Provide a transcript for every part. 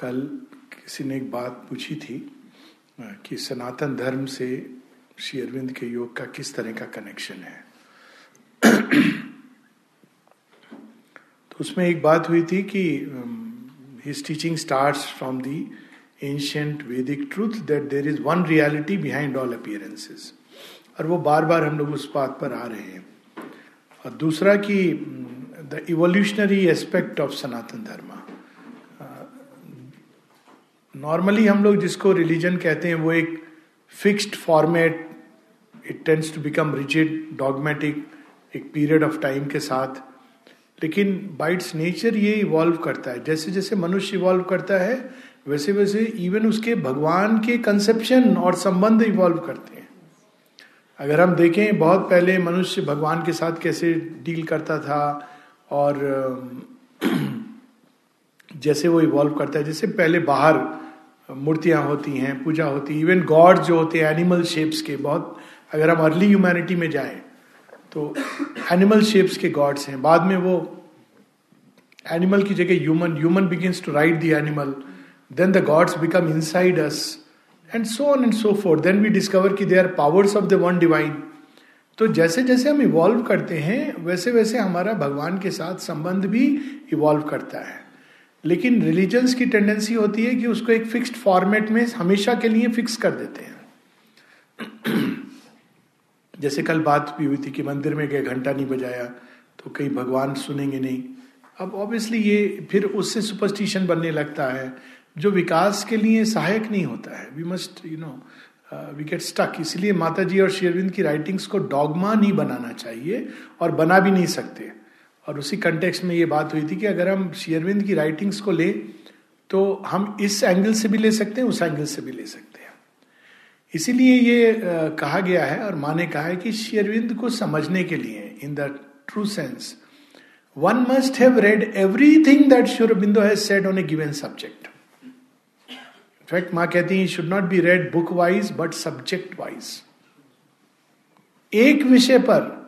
कल किसी ने एक बात पूछी थी कि सनातन धर्म से श्री अरविंद के योग का किस तरह का कनेक्शन है। तो उसमें एक बात हुई थी कि his teaching starts from the ancient Vedic truth that there is one reality behind all appearances और वो बार बार हम लोग उस बात पर आ रहे हैं। और दूसरा कि the evolutionary aspect of Sanatan Dharma. Normally हम लोग जिसको रिलीजन कहते हैं, वो एक fixed format it tends to become rigid dogmatic एक पीरियड ऑफ़ टाइम के साथ। लेकिन बाइट्स नेचर ये इवॉल्व करता है। जैसे जैसे मनुष्य इवॉल्व करता है, वैसे वैसे इवन उसके भगवान के कंसेप्शन और संबंध इवॉल्व करते हैं। अगर हम देखें, बहुत पहले मनुष्य भगवान के साथ कैसे डील करता था और जैसे वो इवॉल्व करता है। जैसे पहले बाहर मूर्तियाँ होती हैं, पूजा होती है इवन गॉड जो होते हैं एनिमल शेप्स के बहुत, अगर हम अर्ली ह्यूमैनिटी में जाएँ तो एनिमल शेप्स के गॉड्स हैं। बाद में वो एनिमल की जगह human human begins to ride the animal then the gods become inside us and so on and so forth then we discover कि they are powers of the one divine तो जैसे जैसे हम इवॉल्व करते हैं, वैसे वैसे हमारा भगवान के साथ संबंध भी इवॉल्व करता है। लेकिन रिलीजन्स की टेंडेंसी होती है कि उसको एक फिक्स्ड फॉर्मेट में हमेशा के लिए फिक्स कर देते हैं। जैसे कल बात भी हुई थी कि मंदिर में गए, घंटा नहीं बजाया तो कहीं भगवान सुनेंगे नहीं। अब ऑब्वियसली ये फिर उससे सुपरस्टिशन बनने लगता है, जो विकास के लिए सहायक नहीं होता है। We must you know we get stuck इसलिए माता जी और शेरविंद की राइटिंग्स को डॉगमा नहीं बनाना चाहिए और बना भी नहीं सकते। और उसी कंटेक्स में ये बात हुई थी कि अगर हम शेयरविंद की राइटिंग्स को ले तो हम इस एंगल से भी ले सकते हैं, उस एंगल से भी ले सकते हैं। इसीलिए ये कहा गया है और माँ ने कहा है कि शेयरविंद को समझने के लिए in the true sense one must have read everything that Sri Aurobindo has said on a given subject in fact माँ कहती है should not be read book wise but subject wise एक विषय पर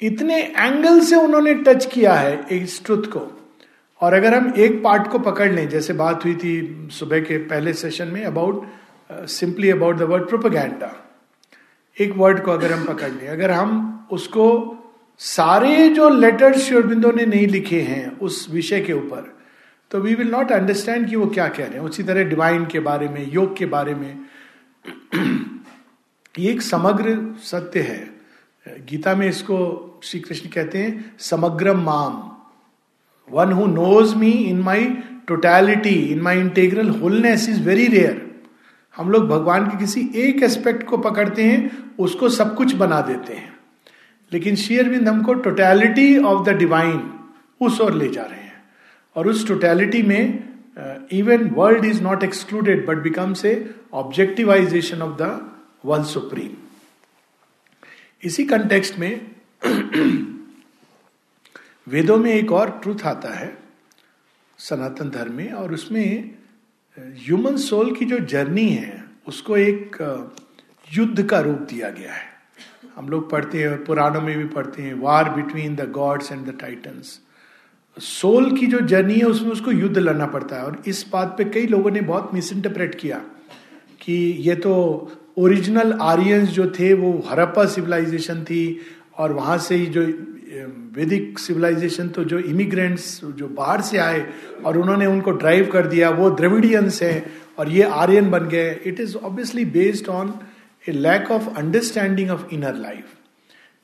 इतने एंगल से उन्होंने टच किया है इस ट्रुथ को। और अगर हम एक पार्ट को पकड़ लें, जैसे बात हुई थी सुबह के पहले सेशन में about simply about the word propaganda एक वर्ड को अगर हम पकड़ लें, अगर हम उसको सारे जो लेटर्स श्योरबिंदो ने नहीं लिखे हैं उस विषय के ऊपर तो वी विल नॉट अंडरस्टैंड कि वो क्या कह रहे हैं। उसी तरह डिवाइन के बारे में, योग के बारे में। ये एक समग्र सत्य है। गीता में इसको श्री कृष्ण कहते हैं समग्र माम। One who knows me in my totality in my integral wholeness is very rare हम लोग भगवान के किसी एक एस्पेक्ट को पकड़ते हैं, उसको सब कुछ बना देते हैं। लेकिन शेयरविंद हमको टोटैलिटी ऑफ़ द डिवाइन उस ओर ले जा रहे हैं। और उस टोटैलिटी में even world is not excluded but becomes a objectivization of the one supreme इसी कंटेक्स्ट में वेदों में एक और ट्रूथ आता है, सनातन धर्म में, और उसमें ह्यूमन सोल की जो जर्नी है, उसको एक युद्ध का रूप दिया गया है। हम लोग पढ़ते हैं, पुराणों में भी पढ़ते हैं war between the gods and the titans soul की जो जर्नी है, उसमें उसको युद्ध लड़ना पड़ता है, और इस बात पे कई लोगों ने बहुत मिस इंटरप्रेट किया कि ये तो ओरिजिनल आर्यंस जो थे, वो हरप्पा सिविलाइजेशन थी, और वहाँ से ही जो वैदिक सिविलाइजेशन तो जो इमिग्रेंट्स जो बाहर से आए, और उन्होंने उनको ड्राइव कर दिया, वो द्रविडियंस हैं, और ये आर्यन बन गए। It is obviously based on a lack of understanding of inner life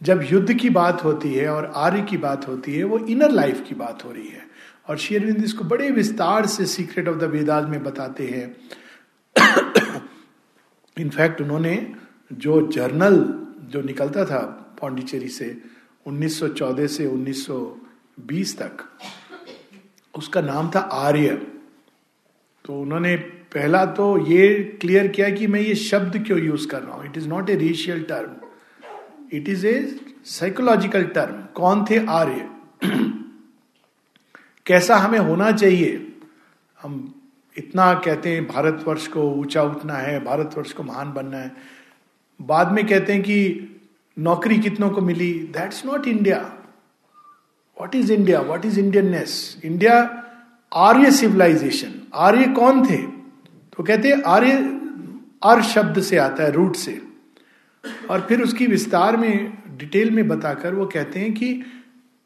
जब युद्ध की बात होती है, और आर्य की बात होती है, वो इनर लाइफ की बात हो रही है। और शेरविंद इसको बड़े विस्तार से सीक्रेट ऑफ़ द वेदाज में बताते हैं। इनफैक्ट उन्होंने जो जर्नल जो निकलता था पौंडीचेरी से 1914 से 1920 तक, उसका नाम था आर्य। तो उन्होंने पहला तो ये क्लियर किया कि मैं ये शब्द क्यों यूज़ कर रहा हूँ? It is not a racial term it is a psychological term कौन थे आर्य? कैसा हमें होना चाहिए? हम इतना कहते हैं भारतवर्ष को ऊँचा उठना है, भारतवर्ष को महान बनना है। बाद में कहते हैं कि नौकरी कितनों को मिली? That's not India what is India what is Indianness India Arya civilization Arya कौन थे? तो कहते हैं आर्य अर शब्द से आता है रूट से। और फिर उसकी विस्तार में डिटेल में बताकर वो कहते हैं कि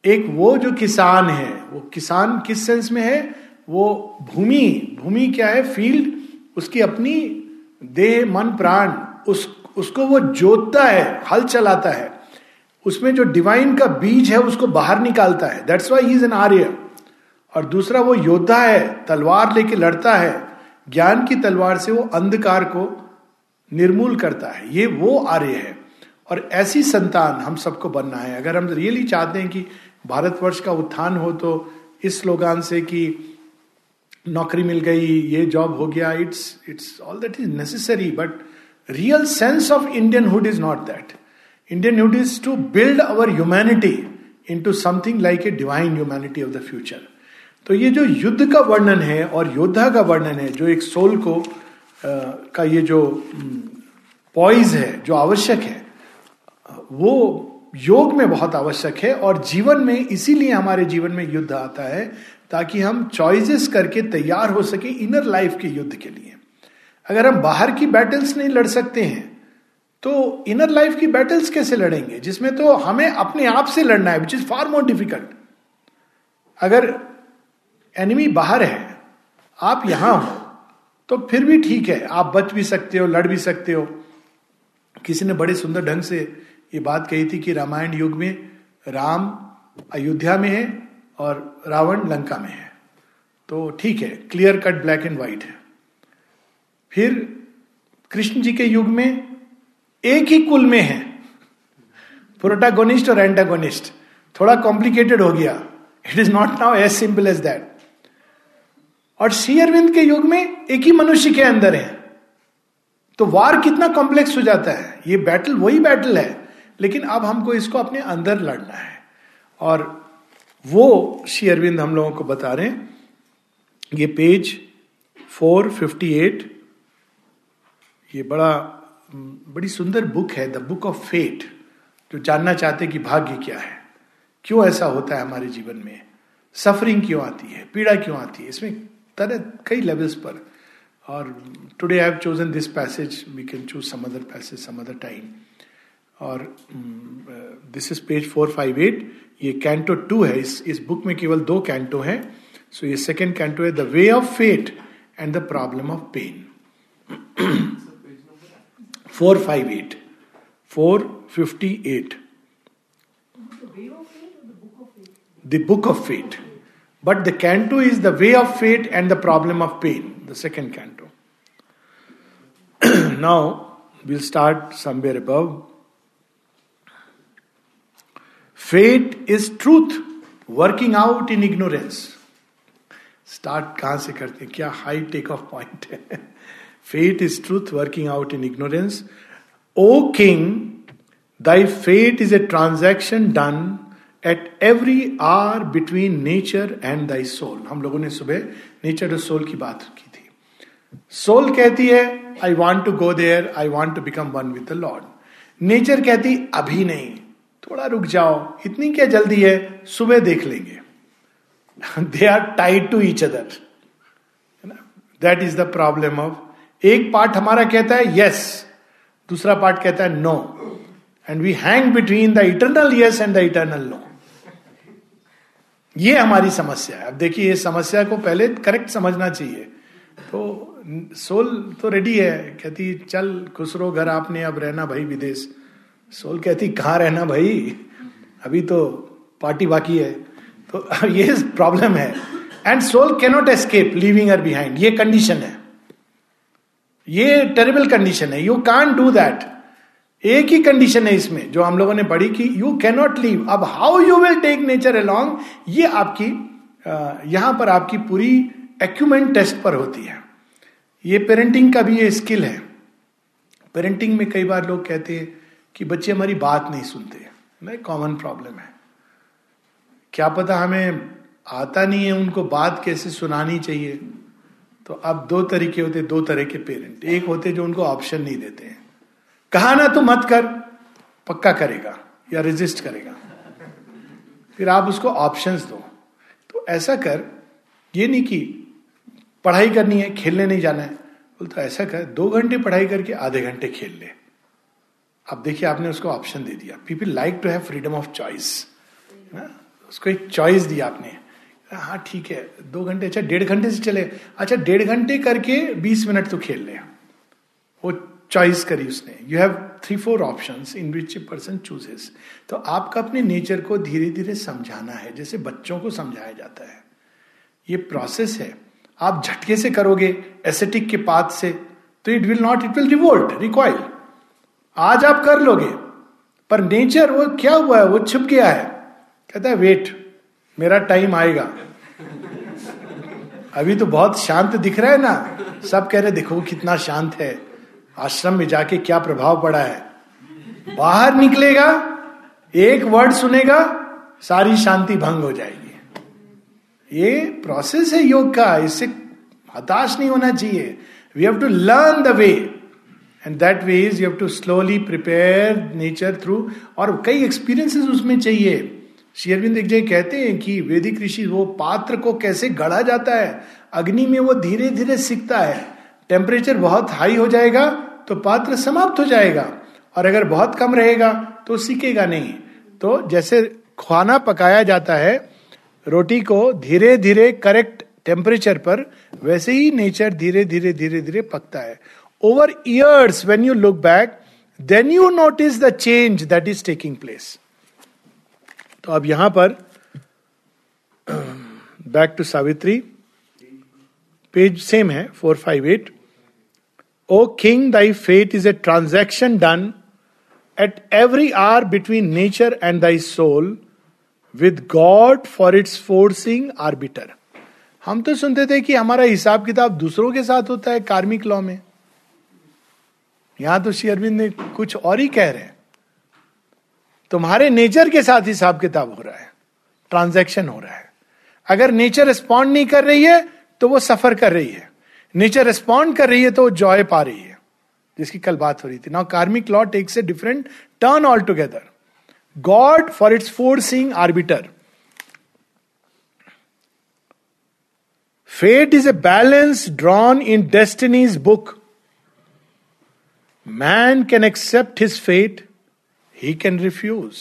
एक वो जो किसान है, वो किसान किस सेंस में है? वो भूमि भूमि क्या है? फ़ील्ड उसकी अपनी देह, मन, प्राण, उस, उसको वो जोतता है, हल चलाता है। उसमें जो डिवाइन का बीज है, उसको बाहर निकालता है। That's why is an Arya और दूसरा वो योद्धा है, तलवार लेके लड़ता है। ज्ञान की तलवार से वो अंधकार को निर्मूल करता है। ये वो आर्य है। और ऐसी संतान हम सबको बनना है। अगर हम रियली चाहते हैं कि भारतवर्ष का उत्थान हो तो इस स्लोगान से कि नौकरी मिल गई ये जॉब हो गया it's it's all that is necessary but real sense of Indianhood is not that Indianhood is to build our humanity into something like a divine humanity of the future तो ये जो युद्ध का वर्णन है और योद्धा का वर्णन है जो एक सोल को आ, का ये जो पॉइज है जो आवश्यक है वो योग में बहुत आवश्यक है और जीवन में इसीलिए हमारे जीवन में युद्ध आता है ताकि हम चॉइसेस करके तैयार हो सके इनर लाइफ के युद्ध के लिए। अगर हम बाहर की बैटल्स नहीं लड़ सकते हैं तो इनर लाइफ की बैटल्स कैसे लड़ेंगे? जिसमें तो हमें अपने आप से लड़ना है which is far more difficult अगर एनिमी बाहर है, आप यहाँ हो तो फिर भी ठीक है, आप बच भी सकते हो, लड़ भी सकते हो। किसी ने बड़े सुंदर ढंग से ये बात कही थी कि रामायण युग में राम अयोध्या में है और रावण लंका में है। तो ठीक है clear cut black and white है। फिर कृष्ण जी के युग में एक ही कुल में है। प्रोटागोनिस्ट और एंटागोनिस्ट थोड़ा कॉम्प्लिकेटेड हो गया। It is not now as simple as that और श्री अरविंद के युग में एक ही मनुष्य के अंदर है। तो वार कितना कॉम्प्लेक्स हो जाता है। ये बैटल वही बैटल है। लेकिन अब हमको इसको अपने अंदर लड़ना है। और वो श्री अरविंद हम लोगों को बता रहे हैं। ये पेज 458 ये बड़ा, बड़ी सुंदर बुक है, द बुक ऑफ़ फेट, जो जानना चाहते कि भाग्य क्या है। क्यों ऐसा होता है हमारे जीवन में? सफरिंग क्यों आती है? पीड़ा क्यों आती है? इसमें तरह, कई लेवल्स पर। और today I have chosen this passage we can choose some other passage some other time और this is page four five eight ये कैंटो टू है, इस इस बुक में केवल दो कैंटो है सो ये सेकेंड कैंटो है the way of fate and the problem of pain four five eight four fifty eight the book of fate but the canto is the way of fate and the problem of pain the second canto now will start somewhere above fate is truth working out in ignorance start कहाँ से करते हैं? क्या high take off point है? Fate is truth working out in ignorance O king thy fate is a transaction done at every hour between nature and thy soul हम लोगों ने सुबह नेचर और सोल की बात की थी। सोल कहती है I want to go there I want to become one with the Lord nature कहती, अभी नहीं. थोड़ा रुक जाओ, इतनी क्या जल्दी है, सुबह देख लेंगे। They are tied to each other that is the problem of एक पार्ट हमारा कहता है यस दूसरा पार्ट कहता है no and we hang between the eternal yes and the eternal no ये हमारी समस्या है। अब देखिए ये समस्या को पहले करेक्ट समझना चाहिए। तो सोल तो रेडी है, कहती, चल खुसरो घर आपने, अब रहना भाई विदेश। सोल कहती, कहाँ रहना भाई? अभी तो पार्टी बाकी है। तो ये प्रॉब्लम है। And soul cannot escape living or behind ये कंडीशन है। ये टेरेबल कंडीशन है। यू कान डू दैट एक ही कंडीशन है इसमें, जो हम लोगों ने पढ़ी कि यू कैनॉट लीव अब how you will take nature along ये आपकी यहाँ पर आपकी पूरी एक्यूमेंट टेस्ट पर होती है। ये पेरेंटिंग का भी ये स्किल है। पेरेंटिंग में कई बार लोग कहते हैं कि बच्चे हमारी बात नहीं सुनते। ना कॉमन प्रॉब्लम है। क्या पता हमें आता नहीं है, उनको बात कैसे सुनानी चाहिए? तो अब दो तरीके होते, दो तरह के पेरेंट एक होते जो उनको ऑप्शन नहीं देते हैं। कहा ना तो मत कर, पक्का करेगा या रेजिस्ट करेगा। फिर आप उसको ऑप्शंस दो। तो ऐसा कर, ये नहीं कि पढ़ाई करनी है, खेलने नहीं जाना है। बोलता, ऐसा कर, दो घंटे पढ़ाई करके आधे घंटे खेल ले। अब देखिए, आपने उसको ऑप्शन दे दिया। People like to have freedom of choice उसको एक चॉइस दिया आपने। हाँ ठीक है। दो घंटे अच्छा डेढ़ घंटे से चले। अच्छा डेढ़ घंटे करके बीस मिनट तो खेल ले। वो चॉइस करी उसने। You have three four option in which a person chooses तो आपका अपने नेचर को धीरे धीरे समझाना है। जैसे बच्चों को समझाया जाता है। ये प्रोसेस है। आप झटके से करोगे एसेटिक के पाथ से तो it will not it will revolt recoil आज आप कर लोगे, पर नेचर वो क्या हुआ है, वो छुप गया है। कहता है वेट मेरा टाइम आएगा। अभी तो बहुत शांत दिख रहा है ना। सब कह रहे, देखो कितना शांत है। आश्रम में जाके क्या प्रभाव पड़ा है? बाहर निकलेगा, एक वर्ड सुनेगा, सारी शांति भंग हो जाएगी। ये प्रोसेस है योग का, इससे हताश नहीं होना चाहिए। We have to learn the way and that way is you have to slowly prepare nature through और कई एक्सपीरियंसेस उसमें चाहिए। शेयरविंद एक जगह कहते हैं कि वैदिक ऋषि वो पात्र को कैसे गढ़ा जाता है? अग्नि में वो धीरे धीरे सीखता है। टेम्परेचर बहुत हाई हो जाएगा तो पात्र समाप्त हो जाएगा। और अगर बहुत कम रहेगा तो सीखेगा नहीं। तो जैसे खाना पकाया जाता है, रोटी को धीरे धीरे करेक्ट टेम्परेचर पर, वैसे ही नेचर धीरे धीरे धीरे धीरे पकता है। Over years when you look back then you notice the change that is taking place तो अब यहाँ पर back to Savitri page same है four five eight O king, thy fate is a transaction done at every hour between nature and thy soul, with God for its forcing arbiter. हम तो सुनते थे कि हमारा हिसाब किताब दूसरों के साथ होता है कार्मिक लॉ में। यहाँ तो श्री अरविंद ने कुछ और ही कह रहे हैं। तुम्हारे नेचर के साथ हिसाब किताब हो रहा है, ट्रांजैक्शन हो रहा है। अगर नेचर रिस्पॉन्ड नहीं कर रही है तो वो सफ़र कर रही है। नेचर रिस्पॉन्ड कर रही है तो वो जॉय पा रही है, जिसकी कल बात हो रही थी। Now karmic law takes a different turn altogether God for its foreseeing arbiter fate is a balance drawn in destiny's book man can accept his fate he can refuse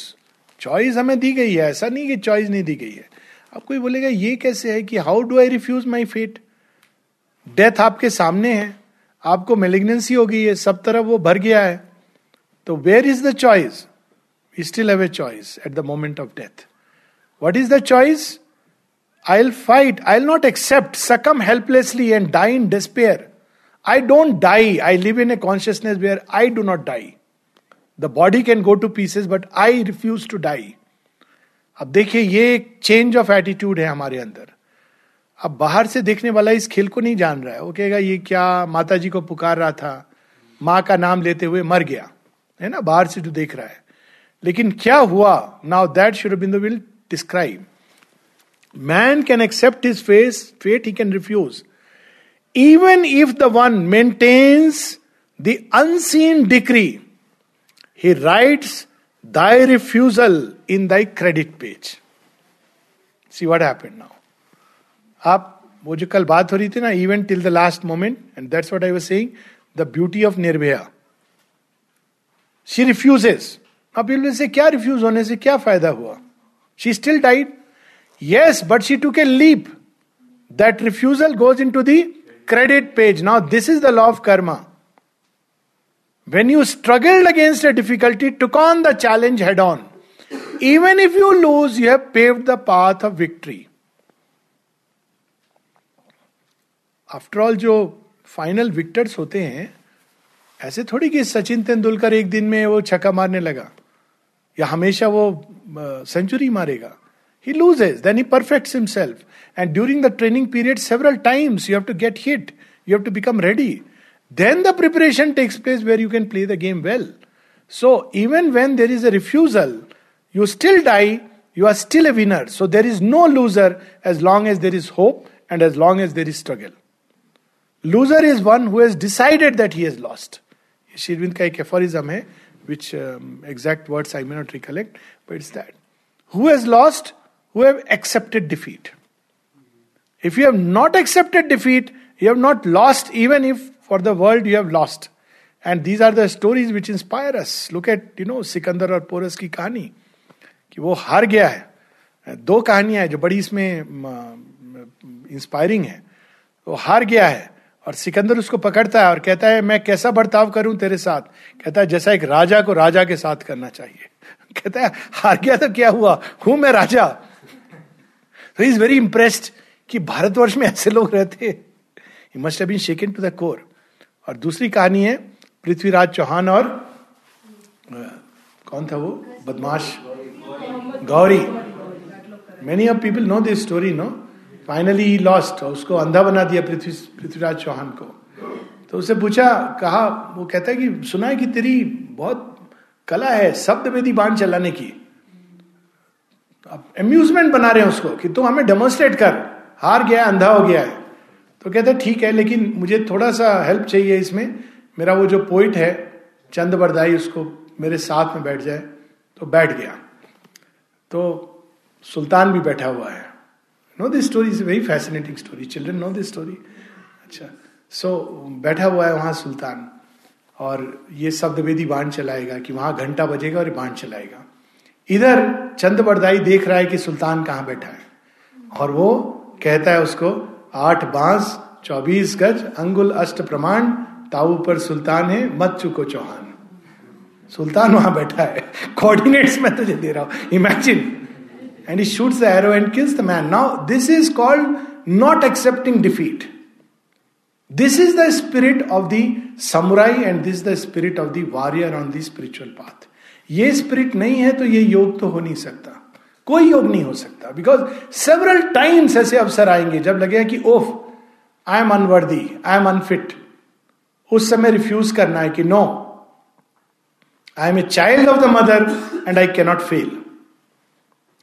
choice हमें दी गई है, ऐसा नहीं कि चॉइस नहीं दी गई है। अब कोई बोलेगा, ये कैसे है कि how do I refuse my fate death आपके सामने है, आपको मेलिग्नेंसी हो गई है, सब तरफ़ वो भर गया है। तो where is the choice we still have a choice at the moment of death what is the choice I will fight I will not accept succumb helplessly and die in despair I don't die I live in a consciousness where I do not die the body can go to pieces but I refuse to die अब देखिए, ये एक change of attitude है हमारे अंदर। अब बाहर से देखने वाला इस खेल को नहीं जान रहा है। वो कहेगा, ये क्या माता जी को पुकार रहा था? माँ का नाम लेते हुए मर गया। है ना? बाहर से जो देख रहा है। लेकिन क्या हुआ? Now that Sri Aurobindo will describe man can accept his face fate he can refuse even if the one maintains the unseen decree he writes thy refusal in thy credit page see what happen now आप, वो जो कल बात हो रही थी ना even till the last moment and that's what I was saying the beauty of Nirbhaya. She refuses अब से क्या रिफ्यूज होने से क्या फ़ायदा हुआ? She still died yes but she took leap that refusal goes into the credit page now this is the law of karma when you struggled against a difficulty took on the challenge head on even if you lose you have paved the path of victory after all जो final victors होते हैं, ऐसे थोड़ी कि सचिन तेंदुलकर एक दिन में वो छक्का मारने लगा, या हमेशा वो सेंचुरी मारेगा। He loses then he perfect himself And during the training period, several times you have to get hit, you have to become ready. Then the preparation takes place where you can play the game well. So, even when there is a refusal, you still die, you are still a winner. So, there is no loser as long as there is hope and as long as there is struggle. Loser is one who has decided that he has lost. Shirvind ka ek aphorism hai, which um, exact words I may not recollect, but it's that. Who has lost? Who have accepted defeat. If you have not accepted defeat you have not lost even if for the world you have lost and these are the stories which inspire us look at you know Sikandar और पोरस की कहानी, कि वो हार गया है। दो कहानियाँ हैं जो बड़ी इसमें इंस्पायरिंग है। वो हार गया है और सिकंदर उसको पकड़ता है और कहता है, मैं कैसा बर्ताव करूँ तेरे साथ? कहता है, जैसा एक राजा को राजा के साथ करना चाहिए। कहता है, हार गया तो क्या हुआ? हूँ मैं राजा. तो इज़ वेरी इंप्रेस्ड कि भारतवर्ष में ऐसे लोग रहते ही। Must been shaken to the core और दूसरी कहानी है, पृथ्वीराज चौहान और कौन था वो? बदमाश। Ghori. Many of people know this story no finally he lost उसको अंधा बना दिया पृथ्वी, पृथ्वीराज चौहान को। तो उसे पूछा, कहा, वो कहता है कि, सुना है कि तेरी बहुत कला है शब्द वेदी बाण चलाने की। अब अम्यूजमेंट बना रहे हैं उसको कि तुम हमें डेमोन्स्ट्रेट कर। हार गया अंधा हो गया है। तो कहते ठीक है लेकिन मुझे थोड़ा सा हेल्प चाहिए इसमें। मेरा वो जो पोइट है चंद बरदाई उसको मेरे साथ में बैठ जाए। तो बैठ गया। तो सुल्तान भी बैठा हुआ है। No this story is very fascinating story children no this story अच्छा सो so, बैठा हुआ है वहाँ सुल्तान और ये शब्द वेदी बाण चलाएगा कि वहाँ घंटा बजेगा और बाण चलाएगा। इधर चंद बरदाई देख रहा है कि सुल्तान कहाँ बैठा है और वो कहता है उसको, आठ बाँस, चौबीस गज, अंगुल अष्ट प्रमाण, ताऊ पर सुल्तान है मत चुको चौहान। सुल्तान वहाँ बैठा है। कोऑर्डिनेट्स में तुझे दे रहा हूँ। Imagine and he shoots and kills the man now this is called not accepting defeat this is the spirit of the samurai and this the spirit of the warrior on the spiritual path ये spirit नहीं है तो ये योग तो हो नहीं सकता। कोई योग नहीं हो सकता। बिकॉज़ सेवरल टाइम्स ऐसे अवसर आएँगे जब लगेगा कि, ओफ I am unworthy I am unfit उस समय रिफ्यूज करना है कि no I am a child of the Mother and I cannot fail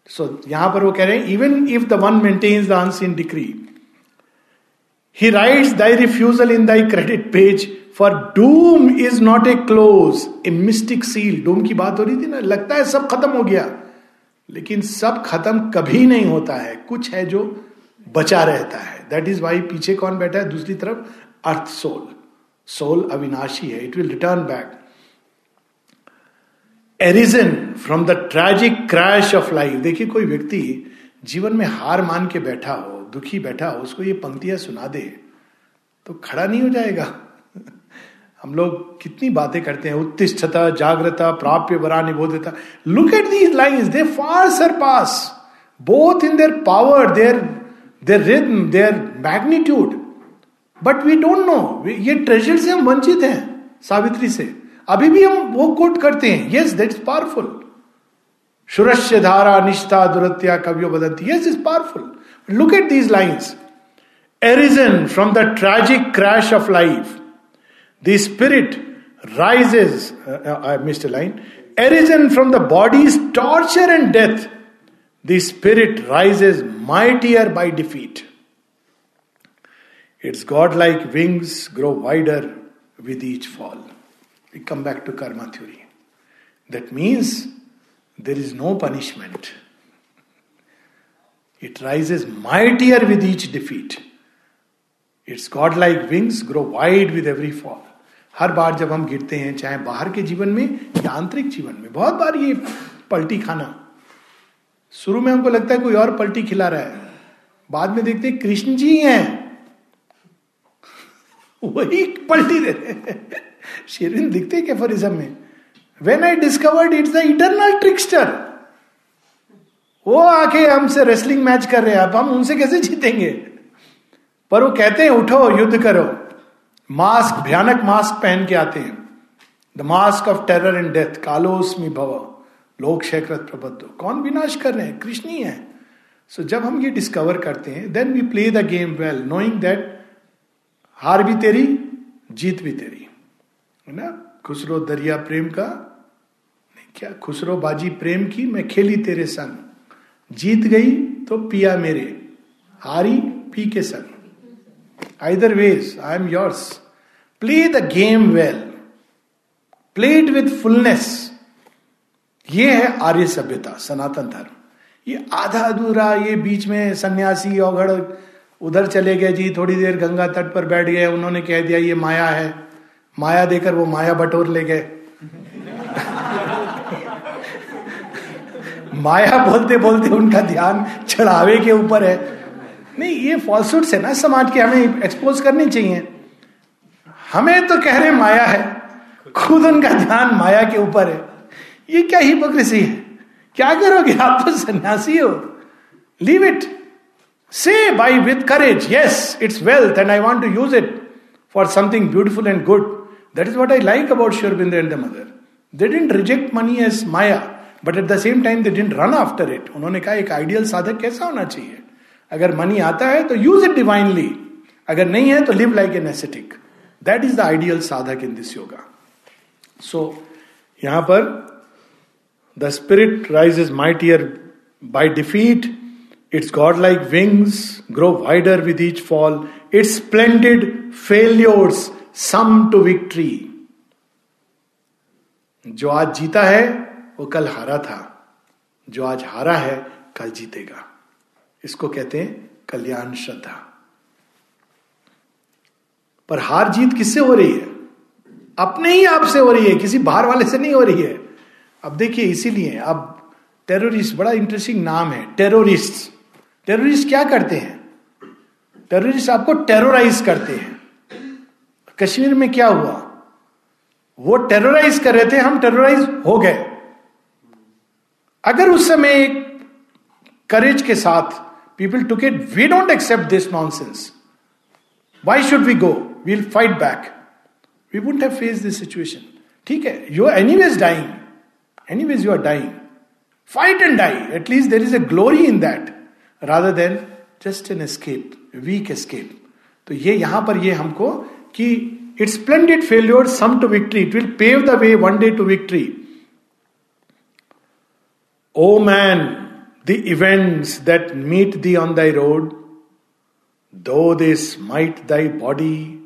so यहाँ पर वो कह रहे हैं even if the one maintains the unseen decree he writes thy refusal in thy credit page for doom is not a close a mystic seal doom की बात हो रही थी ना, लगता है सब खत्म हो गया। लेकिन सब खत्म कभी नहीं होता है। कुछ है जो बचा रहता है। दैट इज़ वाई पीछे कौन बैठा है? दूसरी तरफ़ अर्थ सोल। सोल अविनाशी है। It will return back arisen from the tragic crash of life देखिए, कोई व्यक्ति जीवन में हार मान के बैठा हो, दुखी बैठा हो, उसको ये पंक्तियाँ सुना दे तो खड़ा नहीं हो जाएगा। हम लोग कितनी बातें करते हैं, उत्तिष्ठता, जागृता, प्राप्य, बरा, निबोधता। Look at these lines they far surpass both in their power their their rhythm their magnitude but we don't know ये ट्रेजर से हम वंचित हैं, सावित्री से। अभी भी हम वो कोट करते हैं। यस दैट इज़ पावरफुल शुरस्य धारा, निष्ठा, दुरत्या, कवियो बदंती yes is powerful look at these lines arisen from the tragic crash of life The spirit rises, uh, uh, I missed a line, arisen from the body's torture and death. The spirit rises mightier by defeat. Its godlike wings grow wider with each fall. We come back to karma theory. That means there is no punishment. It rises mightier with each defeat. Its godlike wings grow wide with every fall. हर बार जब हम गिरते हैं, चाहे बाहर के जीवन में या आंतरिक जीवन में, बहुत बार ये पलटी खाना। शुरू में हमको लगता है कोई और पलटी खिला रहा है। बाद में देखते हैं कृष्ण जी हैं। वही पलटी दे रहे शेरविन दिखते क्या फरिज्म में? When I discovered it's the eternal trickster वो आके हमसे रेसलिंग मैच कर रहे हैं। अब हम उनसे कैसे जीतेंगे? पर वो कहते हैं, उठो, युद्ध करो। मास्क भयानक मास्क पहन के आते हैं। The mask of terror and death कालोस्मी भव लोक शेखरत प्रबद्ध। कौन विनाश कर रहे हैं? कृष्ण ही है। सो so, जब हम ये डिस्कवर करते हैं then we play the game well knowing that हार भी तेरी जीत भी तेरी। है ना? खुसरो दरिया प्रेम का नहीं क्या? खुसरो बाजी प्रेम की मैं खेली तेरे संग। जीत गई तो पिया मेरे हारी पी के संग। Either ways I am yours play the game well play it with fullness ये है आर्य सभ्यता, सनातन धर्म। ये आधा अधूरा, ये बीच में सन्यासी औघड़ उधर चले गए, जी, थोड़ी देर गंगा तट पर बैठ गए, उन्होंने कह दिया, ये माया है। माया देकर वो माया बटोर ले गए। माया बोलते बोलते उनका ध्यान चढ़ावे के ऊपर है। नहीं, ये फॉल्सूट्स है ना, समाज के हमें एक्सपोज करनी चाहिए। हमें तो कह रहे माया है। खुद उनका ध्यान माया के ऊपर है। ये क्या हिपोक्रेसी है? क्या करोगे? आप तो सन्यासी हो। Leave it say bye with courage yes it's wealth and I want to use it for something beautiful and good that is what I like about Sri Aurobindo and the Mother they didn't reject money as maya but at the same time they didn't run after it उन्होंने कहा, एक ideal साधक कैसा होना चाहिए? अगर money आता है तो यूज़ इट डिवाइनली अगर नहीं है तो live like an ascetic that is the ideal sadhak in this yoga so यहाँ पर the spirit rise is mightier by defeat its godlike wings grow wider with each fall its splendid failures sum to victory जो आज जीता है, वो कल हारा था। जो आज हारा है, कल जीतेगा। इसको कहते हैं कल्याण श्रद्धा। पर हार जीत किससे हो रही है? अपने ही आप से हो रही है, किसी बाहर वाले से नहीं हो रही है। अब देखिए, इसीलिए अब टेररिस्ट बड़ा इंटरेस्टिंग नाम है टेररिस्ट टेररिस्ट क्या करते हैं? टेररिस्ट आपको टेरोराइज करते हैं। कश्मीर में क्या हुआ? वो टेरोराइज कर रहे थे, हम टेरोराइज हो गए। अगर उस समय एक करेज के साथ people took it we don't accept this nonsense why should we go we'll fight back we won't have face this situation ठीक है you are anyways dying anyways you are dying fight and die at least there is a glory in that rather than just an escape weak escape तो ये यहाँ पर ये हमको कि its splendid failure sum to victory it will pave the way one day to victory O man, the events that meet thee on thy road, though they smite thy body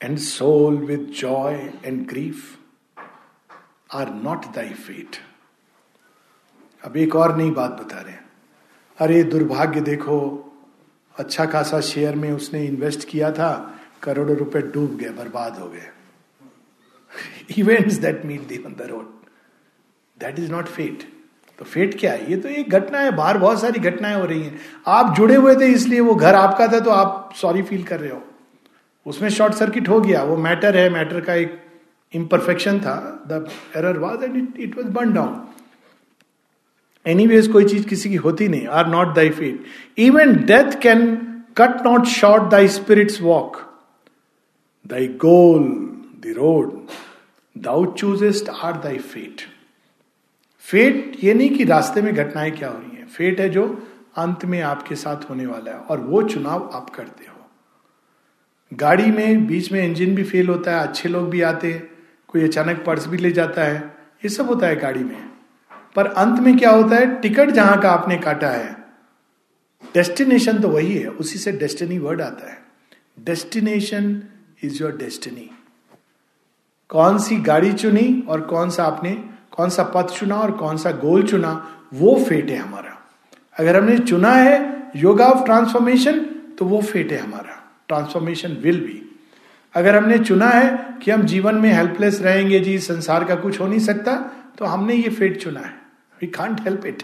and soul with joy and grief, are not thy fate. अब एक और नई बात बता रहे हैं। अरे दुर्भाग्य देखो अच्छा खासा शेयर में उसने इन्वेस्ट किया था करोड़ों रुपए डूब गए बर्बाद हो गए। Events that meet thee on the road that is not fate तो फेट क्या है? ये तो एक घटना है बाहर बहुत सारी घटनाएँ हो रही हैं। आप जुड़े हुए थे इसलिए वो घर आपका था तो आप सॉरी फील कर रहे हो। उसमें शॉर्ट सर्किट हो गया। वो मैटर है, मैटर का एक इम्परफेक्शन था। The error was and it it was burn down anyways कोई चीज़ किसी की होती नहीं। Are not thy fate even death can cut not short thy spirit's walk thy goal the road thou choosest are thy fate fate ये नहीं कि रास्ते में घटनाएँ क्या हो रही हैं। फेट है जो अंत में आपके साथ होने वाला है और वो चुनाव आप करते हो। गाड़ी में बीच में इंजन भी फेल होता है, अच्छे लोग भी आते हैं, कोई अचानक पर्स भी ले जाता है, ये सब होता है गाड़ी में। पर अंत में क्या होता है, टिकट जहाँ का आपने काटा है डेस्टिनेशन तो वही है, उसी से डेस्टिनी वर्ड आता है। डेस्टिनेशन इज़ योर डेस्टिनी कौन सी गाड़ी चुनी और कौन सा आपने, कौन सा पथ चुना और कौन सा गोल चुना, वो फेट है हमारा। अगर हमने चुना है योगा ऑफ़ ट्रांसफॉर्मेशन तो वो फेट है हमारा। ट्रांसफॉर्मेशन विल बी अगर हमने चुना है कि हम जीवन में हेल्पलेस रहेंगे जी संसार का कुछ हो नहीं सकता तो हमने ये फेट चुना है we can't help it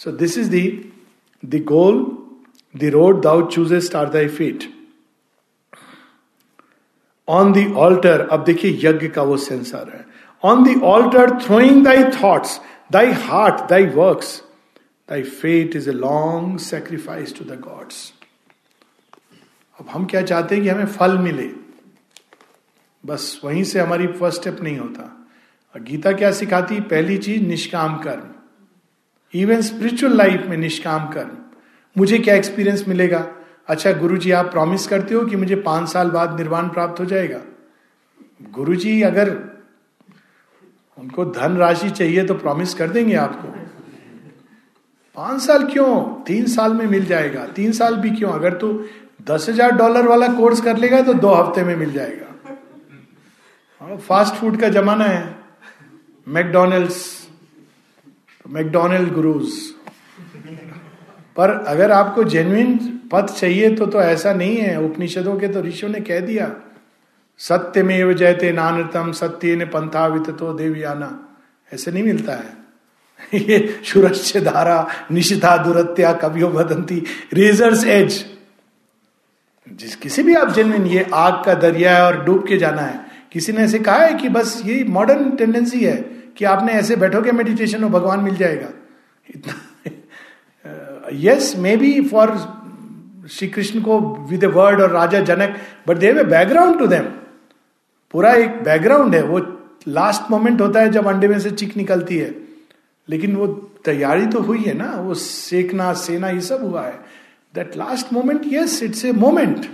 so this is the the goal the road thou choosest are thy fate on the altar अब देखिए यज्ञ का वो सेंसर है on the altar throwing thy thoughts, thy heart thy works. Thy fate is a long sacrifice to the gods. अब हम क्या चाहते हैं कि हमें फल मिले? बस वहीं से हमारी फ़र्स्ट स्टेप नहीं होता। और गीता क्या सिखाती? पहली चीज़, निष्काम कर्म। इवन स्पिरिचुअल लाइफ में निष्काम कर्म। मुझे क्या एक्सपीरियंस मिलेगा? अच्छा गुरुजी, आप प्रॉमिस करते हो कि मुझे पाँच साल बाद निर्वाण प्राप्त हो जाएगा। गुरु जी अगर उनको धन राशि चाहिए तो प्रॉमिस कर देंगे आपको। पाँच साल क्यों? तीन साल में मिल जाएगा। तीन साल भी क्यों? अगर तू दस हज़ार डॉलर वाला कोर्स कर लेगा तो दो हफ़्ते में मिल जाएगा। फास्ट हाँ, फ़ूड का जमाना है। McDonald's McDonald gurus. पर अगर आपको जेन्युइन पथ चाहिए तो तो ऐसा नहीं है। उपनिषदों के तो ऋषियों ने कह दिया सत्य में जयते नानतम सत्य ने पंथा वित तो देवयाना। ऐसे नहीं मिलता है। ये सुरक्ष धारा निशिता दुरत्या कवियो बदंती रेजर्स एज जिस किसी भी आप जेनविन ये आग का दरिया है और डूब के जाना है। किसी ने ऐसे कहा है कि बस ये मॉडर्न टेंडेंसी है कि आपने ऐसे बैठोगे मेडिटेशन और भगवान मिल जाएगा। Yes maybe for Shri Krishna को विद वर्ड और Raja Janak but they've a background to them पूरा एक बैकग्राउंड है। वो लास्ट मोमेंट होता है जब अंडे में से चिक निकलती है। लेकिन वो तैयारी तो हुई है ना। वो सेकना, सेना, ये सब हुआ है। That last moment yes it's a moment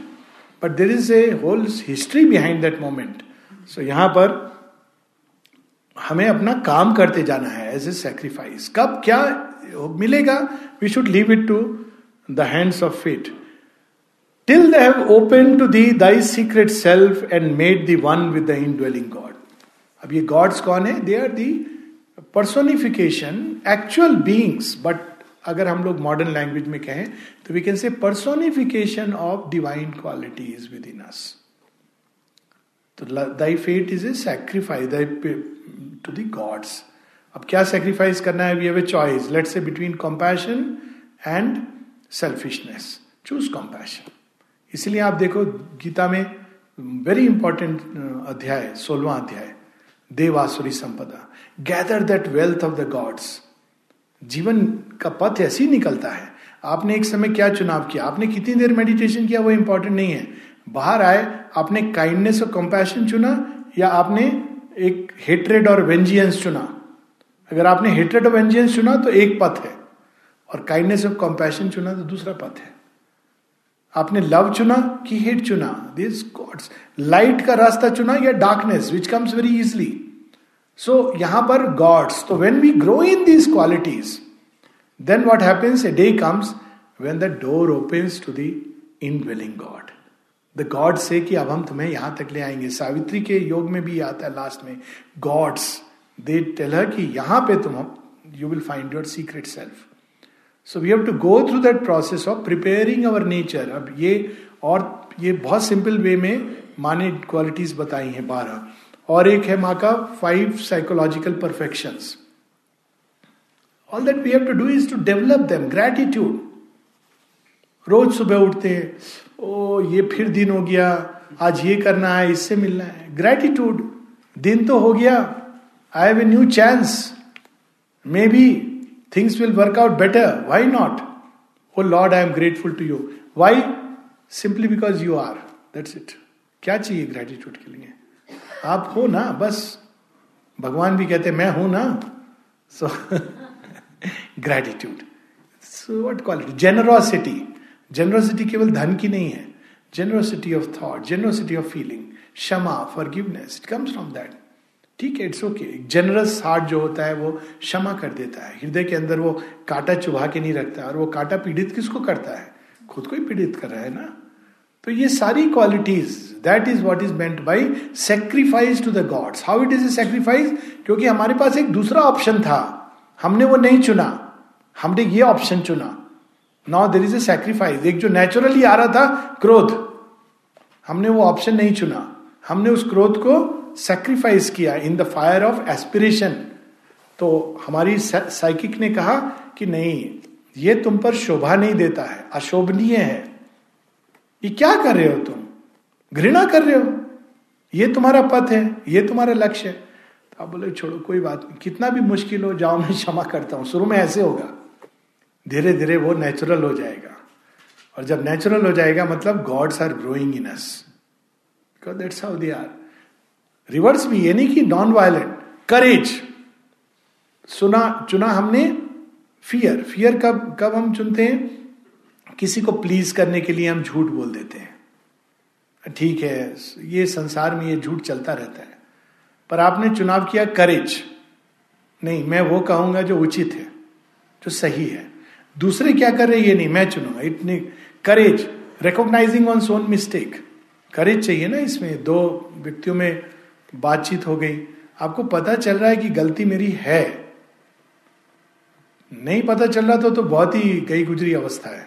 but there is a whole history behind that moment so यहाँ पर हमें अपना काम करते जाना है एज ए सेक्रीफाइस कब क्या मिलेगा we should leave it to the hands of fate till they have open to the thy secret self and made the one with the indwelling God अब ये गॉड्स कौन है they are the personification actual beings but अगर हम लोग modern language में कहें तो we can say personification of divine qualities within us तो thy fate is a sacrifice to the gods अब क्या सेक्रीफाइस करना है? We have a choice let's say between compassion and selfishness choose compassion इसलिए आप देखो, गीता में वेरी इंपॉर्टेंट अध्याय, सोलवा अध्याय, देवासुरी संपदा. Gather that wealth of the gods जीवन का पथ ऐसे ही निकलता है। आपने एक समय क्या चुनाव किया? आपने कितनी देर मेडिटेशन किया? वो इंपॉर्टेंट नहीं है। बाहर आए, आपने काइंडनेस और कंपैशन चुना या आपने एक हेट्रेड और वेंजियंस चुना? अगर आपने हेट्रेड और वेंजियंस चुना तो एक पथ है। और काइंडनेस ऑफ़ कंपैशन चुना तो दूसरा पथ है। आपने लव चुना कि हेट चुना? दिस गॉड्स लाइट का रास्ता चुना या darkness which comes very easily so यहाँ पर गॉड्स तो when we grow in these qualities what happens a day comes when the door opens to the indwelling god the god say कि अब हम तुम्हें यहाँ तक ले आएँगे सावित्री के योग में भी आता है लास्ट में गॉड्स दे टेल हर कि यहाँ पे तुम you will find your secret self so we have to go through that process of preparing our nature अब ये और ये बहुत सिंपल वे में माने क्वालिटीज बताई हैं बारह और एक है माँ का five psychological perfection all that we have to do is to develop them gratitude रोज सुबह उठते, ओ, ये फिर दिन हो गया, आज ये करना है, इससे मिलना है. ग्रेटिट्यूड दिन तो हो गया। I have a new chance maybe things will work out better why not O lord I am grateful to you why simply because you are that's it क्या चाहिए ग्रेटिट्यूड के लिए? आप हो ना, बस। भगवान भी कहते मैं हूँ ना। So gratitude what quality generosity generosity केवल धन की नहीं है. Generosity of thought generosity of feeling क्षमा forgiveness it comes from that ठीक है इट्स ओके जनरस हार्ट जो होता है, वो क्षमा कर देता है. हृदय के अंदर वो कांटा चुभा के नहीं रखता और वो कांटा पीड़ित किसको करता है? खुद को ही पीड़ित कर रहा है ना? तो ये सारी qualities that is what is meant by sacrifice to the gods how it is a sacrifice क्योंकि हमारे पास एक दूसरा ऑप्शन था. हमने वो नहीं चुना। हमने ये ऑप्शन चुना। Now there is a sacrifice एक जो नेचुरली आ रहा था, क्रोध। हमने वो ऑप्शन नहीं चुना। हमने उस क्रोध को सेक्रीफाइस किया in the fire of aspiration तो हमारी साइकिक ने कहा कि नहीं, ये तुम पर शोभा नहीं देता है, अशोभनीय है। ये क्या कर रहे हो तुम? घृणा कर रहे हो? ये तुम्हारा पथ है, ये तुम्हारा लक्ष्य है। आप बोले, छोड़ो, कोई बात नहीं। कितना भी मुश्किल हो, जाओ, मैं क्षमा करता हूँ। शुरू में ऐसे होगा। धीरे धीरे वो नेचुरल हो जाएगा। और जब नेचुरल हो जाएगा मतलब gods are growing in us because that's how they are reverse भी, ये नहीं कि नॉन वायलेंट करेज सुना, चुना हमने फियर फियर कब कब हम चुनते हैं? किसी को प्लीज़ करने के लिए हम झूठ बोल देते हैं। ठीक है, ये संसार में ये झूठ चलता रहता है। पर आपने चुनाव किया करेज नहीं मैं वो कहूँगा जो उचित है जो सही है। दूसरे क्या कर रहे ये नहीं मैं चुनूँगा। इतनी courage recognising on Son mistake courage चाहिए ना इसमें। दो व्यक्तियों में बातचीत हो गई। आपको पता चल रहा है कि गलती मेरी है। नहीं पता चल रहा तो, तो बहुत ही गई गुजरी अवस्था है।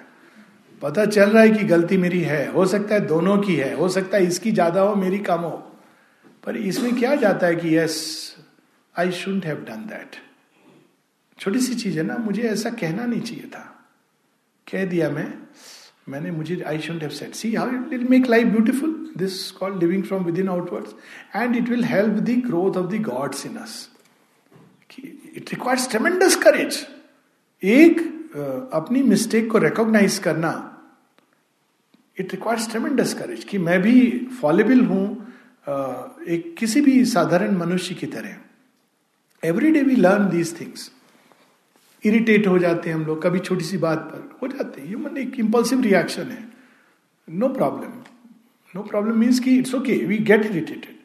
पता चल रहा है कि गलती मेरी है। हो सकता है दोनों की है। हो सकता है इसकी ज़्यादा हो मेरी कम हो। पर इसमें क्या जाता है कि yes I should have done that छोटी सी चीज़ है ना, मुझे ऐसा कहना नहीं चाहिए था। कह दिया मैं, मैंने मुझे I should have said see how it will make life beautiful this called living from within outwards and it will help the growth of the gods in us it requires tremendous courage एक अपनी mistake को recognise करना it requires tremendous courage कि मैं भी fallible हूँ एक किसी भी साधारण मनुष्य की तरह every day we learn these things irritate हो जाते हैं हम लोग, कभी छोटी सी बात पर हो जाते हैं। ह्यूमन एक इंपल्सिव रिएक्शन है। No problem no problem means की it's okay we get irritated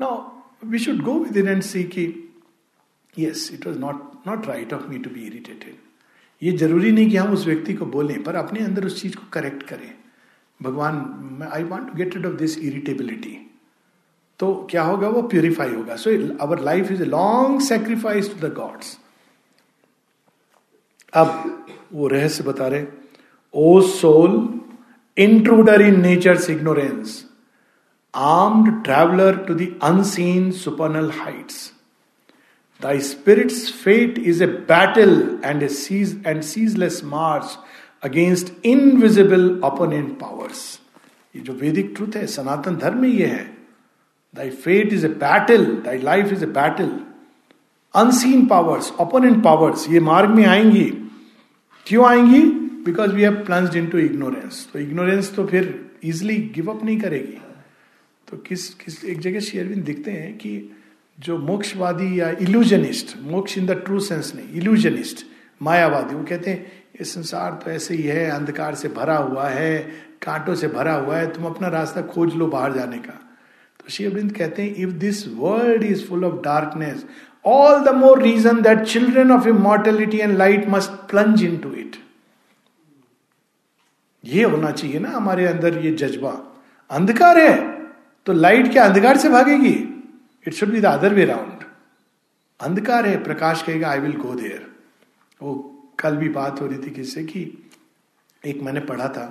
now we should go within and see की yes it was not not right of me to be irritated ये ज़रूरी नहीं कि हम उस व्यक्ति को बोलें, पर अपने अंदर उस चीज़ को करेक्ट करें। भगवान I want to get rid of this irritability तो क्या होगा? वो प्यूरिफाई होगा। So our life is a long sacrifice to the gods अब वो रहस्य बता रहे O soul intruder in nature ignorance armed traveller to the unseen supernal heights Thy spirit's fate is a battle and a cease, and ceaseless march against invisible opponent powers. ये जो वैदिक truth है सनातन धर्म में ये है। Thy fate is a battle thy life is a battle unseen powers opponent powers ये मार्ग में आएँगी क्यों आएँगी because we have plunged into ignorance तो इग्नोरेंस तो फिर इजिली गिव अप नहीं करेगी तो किस किस, एक जगह शेयरविंद दिखते हैं कि जो मोक्षवादी या इल्यूजनिस्ट मोक्ष इन द ट्रू सेंस नहीं इल्यूजनिस्ट मायावादी, वो कहते हैं, ये संसार तो ऐसे ही है, अंधकार से भरा हुआ है, कांटों से भरा हुआ है, तुम अपना रास्ता खोज लो बाहर जाने का। तो श्री अरविंद कहते हैं if this world is full of darkness all the more reason that children of immortality and light must plunge into it ये होना चाहिए ना हमारे अंदर ये जज्बा। अंधकार है तो लाइट क्या अंधकार से भागेगी? It should be the other way round अंधकार है, प्रकाश कहेगा आई विल गो देयर वो कल भी बात हो रही थी किससे कि एक मैंने पढ़ा था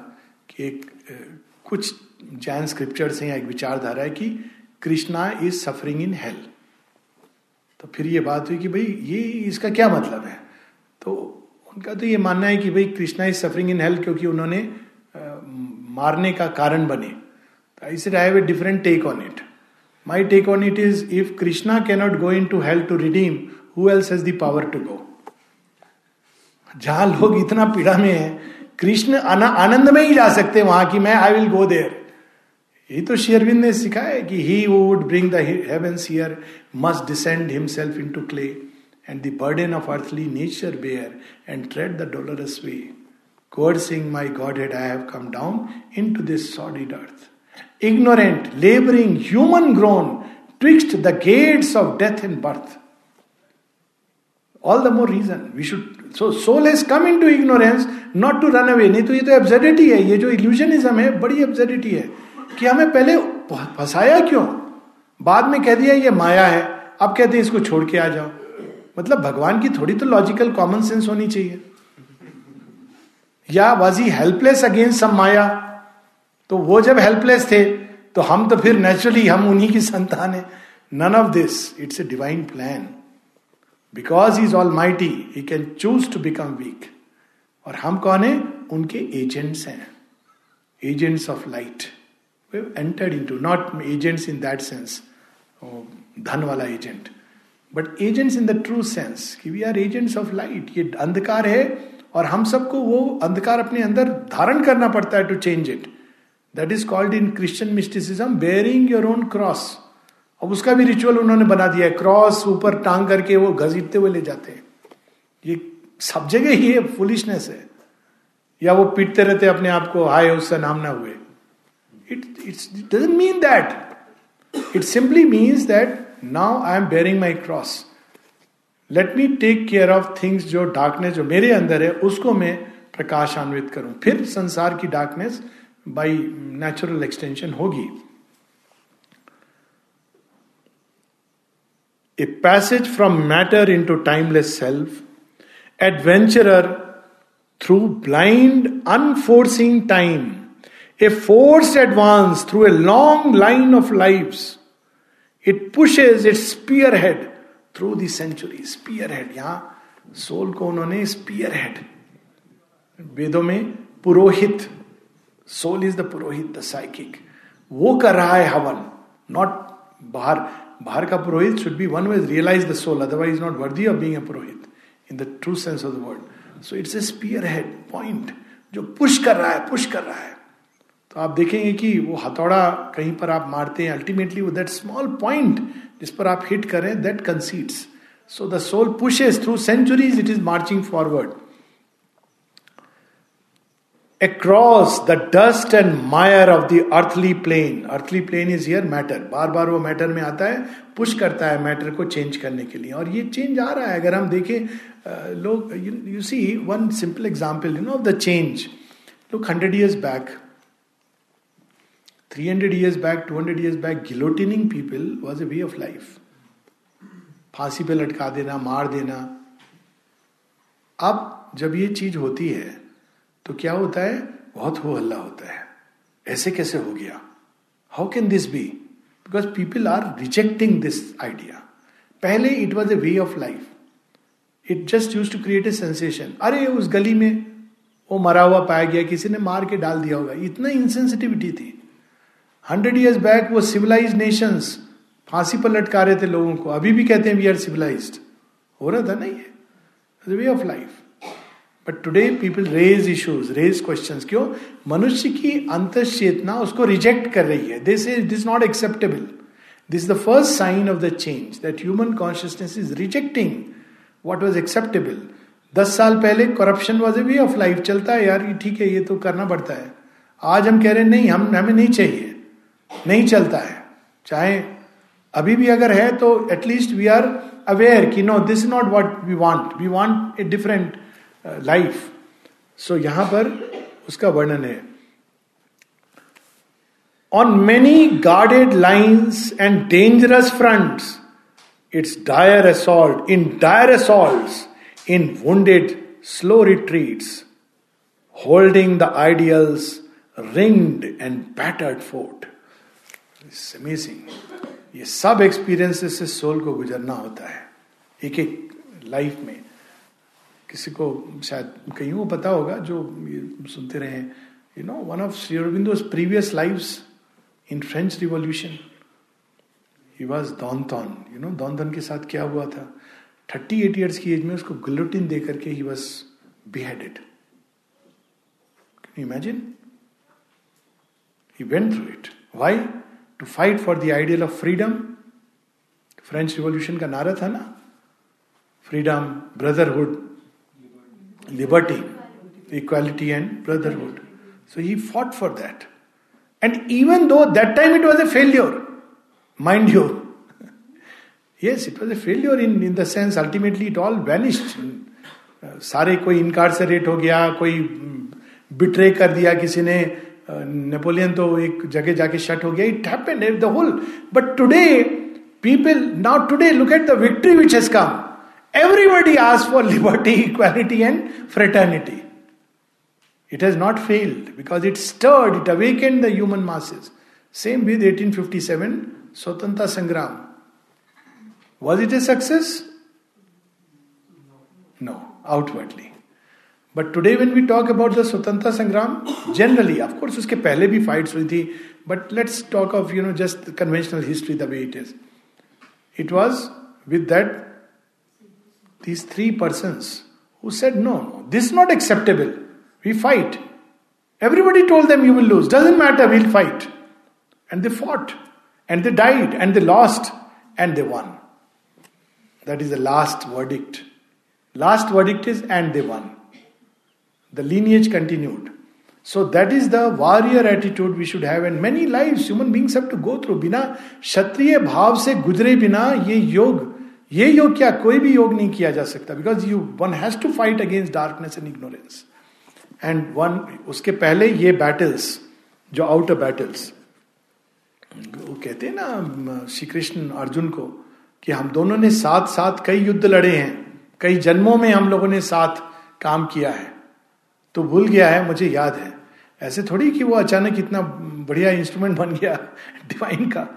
कि एक कुछ जैन स्क्रिप्चर से एक विचारधारा है कि Krishna is suffering in hell तो फिर ये बात हुई कि भाई ये इसका क्या मतलब है? तो उनका तो ये मानना है कि भाई Krishna is suffering in hell क्योंकि उन्होंने आ, मारने का कारण बने। I said I have a different take on it My take on it is if Krishna cannot go into hell to redeem, who else has the power to go? जहाँ लोग इतना पीड़ा में है कृष्ण आनंद में ही जा सकते हैं वहाँ की मैं आई विल गो देयर ये तो शेयरविन ने सिखा है कि he would bring the heavens here must descend himself into clay and burden burden of earthly nature bear and tread the dolorous way god sing my godhead I have come down into this solid earth ignorant labouring human grown twixt the gates of death in birth all the more reason we should so soul has come into ignorance not to run away नहीं तो ये तो एब्जेडिटी है. ये जो illusionism है, बड़ी एब्जेडिटी है. कि हमें पहले फंसाया क्यों? बाद में कह दिया, ये माया है। अब कहते हैं, इसको छोड़ के आ जाओ। मतलब भगवान की थोड़ी तो लॉजिकल कॉमन सेंस होनी चाहिए। या was he helpless against some maya? तो वो जब हेल्पलेस थे तो हम तो फिर नेचुरली हम उन्हीं की संतान है। None of this it's a divine plan because is all mighty he can choose to become weak और हम कौन है? उनके एजेंट्स हैं। Agents of light entered in to not agents in that sense धन वाला agent but agents in the true sense कि we are agents of light ये अंधकार है और हम सबको वो अंधकार अपने अंदर धारण करना पड़ता है to change it that is called in Christian mysticism bearing your own cross अब उसका भी रिचुअल उन्होंने बना दिया है क्रॉस ऊपर टांग करके वो घसीटते हुए ले जाते हैं ये सब जगह ही है फुलिशनेस है या वो पीटते रहते अपने आप को हाय उससे नाम ना हुए it it's doesn't mean that it simply means that now I am bearing my cross let me take care of things जो डार्कनेस जो मेरे अंदर है, उसको मैं प्रकाशान्वित करूँ। फिर संसार की डार्कनेस बाई नेचुरल एक्सटेंशन होगी। A passage from matter in to timeless self adventurer through blind unforeseeing time force advance through a long line of life it it spear head through the century spear head यहाँ soul को उन्होंने head वेदों में पुरोहित. Soul is the Purohit the psychic वो कर रहा है हवन नॉट बाहर. बाहर का पुरोहित should be one which realise the soul otherwise not worthy of being Purohit in the true sense of the word so it's a spear head point जो push कर रहा है पुश कर रहा है. तो आप देखेंगे कि वो हथौड़ा कहीं पर आप मारते हैं अल्टीमेटली वो दैट स्मॉल पॉइंट जिस पर आप हिट करें that concedes so the soul pushes through centuries it is marching forward across the dust and mire of the earthly plane earthly plane is here matter बार बार वो matter में आता है push करता है मैटर को चेंज करने के लिए। और ये चेंज आ रहा है। अगर हम देखें लोग you see one simple example you know of the change look hundred years back 300 years back, 200 years back, guillotining people was a way of life. फांसी पे लटका देना मार देना अब जब ये चीज़ होती है तो क्या होता है बहुत हो हल्ला होता है ऐसे कैसे हो गया how can this be because people are rejecting this idea पहले it was a way of life it just use to create a sensation अरे उस गली में वो मरा हुआ पाया गया किसी ने मार के डाल दिया होगा इतना इंसेंसिटिविटी थी हंड्रेड ईयर्स बैक वो सिविलाइज नेशंस फांसी पर लटका रहे थे लोगों को। अभी भी कहते हैं वी आर सिविलाइज हो रहा था ना ये? Way of life but today people raise issues raise question क्यों? मनुष्य की अंत चेतना उसको रिजेक्ट कर रही है। This is this not acceptable this the first sign of the change that human consciousness is rejecting what was acceptable दस साल पहले corruption was a way of life चलता है यार ठीक है, ये तो करना पड़ता है। आज हम कह रहे हैं, नहीं, हम, हमें नहीं चाहिए। नहीं चलता है। चाहे अभी भी अगर है तो at least we are aware कि no this not what we want we want a different life so यहाँ पर उसका वर्णन है। On many guarded lines and dangerous fronts it's dire assault in dire assault in wounded slow retreats holding the ideals ringed and battered fort amazing ये सब experiences से soul को गुजरना होता है। एक एक लाइफ में। किसी को शायद कहीं को पता होगा जो ये सुनते रहे। You know one of Shri Aurobindo previous life in French revolution he was Danton you know Danton के साथ क्या हुआ था? थर्टी एट ईयर्स की एज में उसको ग्लूटिन दे करके he was beheaded imagine he went through it why to fight for the ideal of freedom French revolution का नारा था ना? Freedom brotherhood liberty equality and brotherhood so he fought for that and even though that time it was a failure mind you yes it was a failure in in the sense ultimately it all vanished सारे कोई इनकार से rate हो गया, कोई betray कर दिया किसी ने नेपोलियन तो एक जगह जाके शट हो गया it happened the whole but today people now today look at the victory which has come Everybody asks for liberty, equality, and fraternity. It has not failed because it stirred, it awakened the human masses. Same with 1857 Swatanta Sangram. Was it a success? No, outwardly. But today when we talk about the Swatanta Sangram, generally, of course uske pehle bhi fights हुई थी, but let's talk of, you know, just the conventional history the way it is. It was with that these three persons who said, No, no, this is not acceptable. We fight. Everybody told them, You will lose. Doesn't matter, we'll fight. And they fought. And they died. And they lost. And they won. That is the last verdict. Last verdict is, and they won. The lineage continued. So that is the warrior attitude we should have, and many lives human beings have to go through. बिना क्षत्रिय भाव से गुजरे बिना ये योग ये योग क्या कोई भी योग नहीं किया जा सकता because you one has to fight against darkness and ignorance and one उसके पहले ये बैटल्स जो आउटर बैटल्स वो कहते हैं ना श्री कृष्ण अर्जुन को कि हम दोनों ने साथ साथ कई युद्ध लड़े हैं कई जन्मों में हम लोगों ने साथ काम किया है तो भूल गया है, मुझे याद है। ऐसे थोड़ी कि वो अचानक इतना बढ़िया इंस्ट्रूमेंट बन गया डिवाइन का।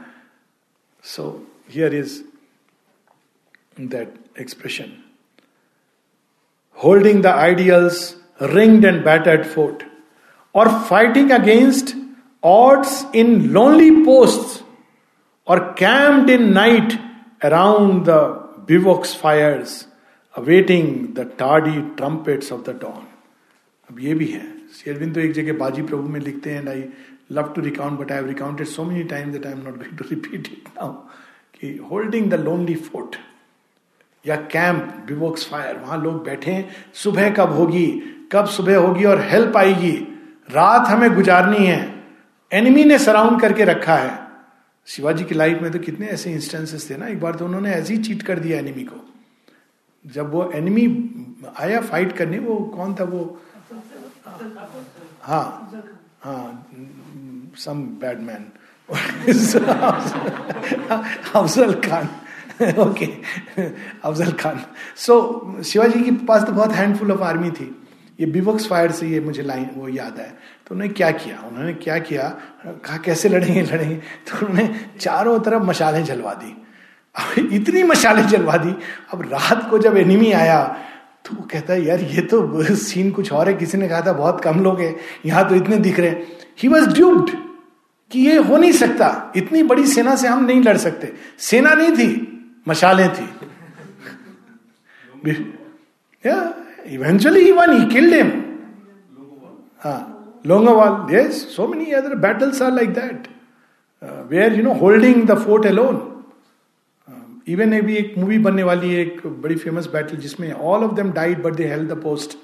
So here is that expression holding the ideals ringed and battered fort और fighting against odds in lonely post और camped in night around the bivouacs fires awaiting the tardy trumpets of the dawn अब ये भी है। शेरविंद तो एक जगह बाजी प्रभु में लिखते हैं I love to recount but I recounted so many time that I am not going to repeat it now कि होल्डिंग द लोनली फोर्ट या कैंप बिवोक्स फायर वहाँ लोग बैठे सुबह कब होगी, कब सुबह होगी और हेल्प आएगी? रात हमें गुजारनी है। एनिमी ने सराउंड करके रखा है। शिवाजी की लाइफ में तो कितने ऐसे इंस्टेंसेस थे ना, एक बार तो उन्होंने ऐसे ही चीट कर दिया एनिमी को। जब वो एनिमी आया फाइट करने, वो कौन था वो? हाँ हाँ some bad man Afzal Khan okay Afzal Khan. So Shivaji के पास तो बहुत हैंडफुल ऑफ़ आर्मी थी. ये बिवक्स फायर से ये मुझे लाइन वो याद है. तो उन्होंने क्या किया? उन्होंने क्या किया? कहा, कैसे लड़ेंगे लड़ेंगे तो उन्होंने चारों तरफ़ मशालें जलवा दी. इतनी मशालें जलवा दी. अब रात को जब एनिमी आया तो वो कहता है, यार, ये तो सीन कुछ और है, किसी ने कहा था बहुत कम लोग हैं, यहाँ तो इतने दिख रहे हैं. ही वॉज़ ड्यूब्ड कि ये हो नहीं सकता, इतनी बड़ी सेना से हम नहीं लड़ सकते। सेना नहीं थी, मशालें थी। Eventually one he killed him हाँ Longewala yes so many other battles are like that where you know holding the fort alone even अभी एक मूवी बनने वाली है, एक बड़ी फ़ेमस बैटल जिसमें all of them died but they held the post